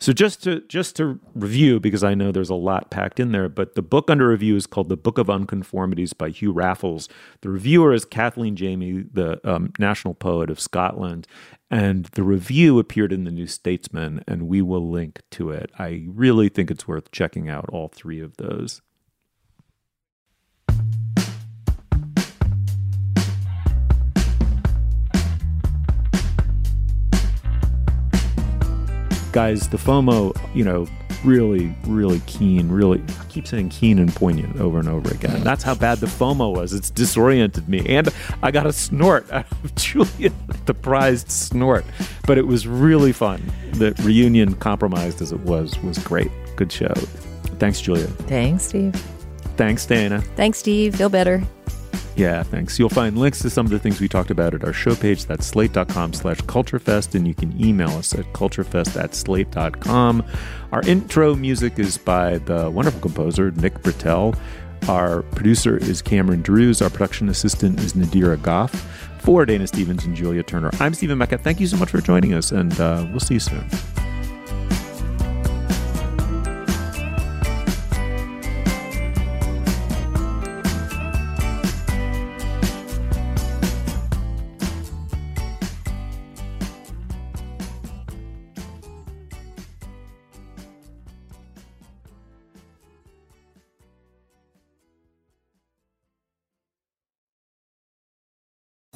So just to just to review, because I know there's a lot packed in there, but the book under review is called "The Book of Unconformities" by Hugh Raffles. The reviewer is Kathleen Jamie, the um, national poet of Scotland, and the review appeared in the New Statesman, and we will link to it. I really think it's worth checking out all three of those. Guys, the FOMO, you know, really, really keen, really, I keep saying keen and poignant over and over again. That's how bad the FOMO was. It's disoriented me. And I got a snort out of Julia, the prized snort. But it was really fun. The reunion, compromised as it was, was great. Good show. Thanks, Julia. Thanks, Steve. Thanks, Dana. Thanks, Steve. Feel better. Yeah, thanks. You'll find links to some of the things we talked about at our show page. That's slate.com slash culturefest, and you can email us at culturefest at slate.com. Our intro music is by the wonderful composer Nick Britell. Our producer is Cameron Drews. Our production assistant is Nadira Goff. For Dana Stevens and Julia Turner, I'm Stephen Metcalf. Thank you so much for joining us, and uh, we'll see you soon.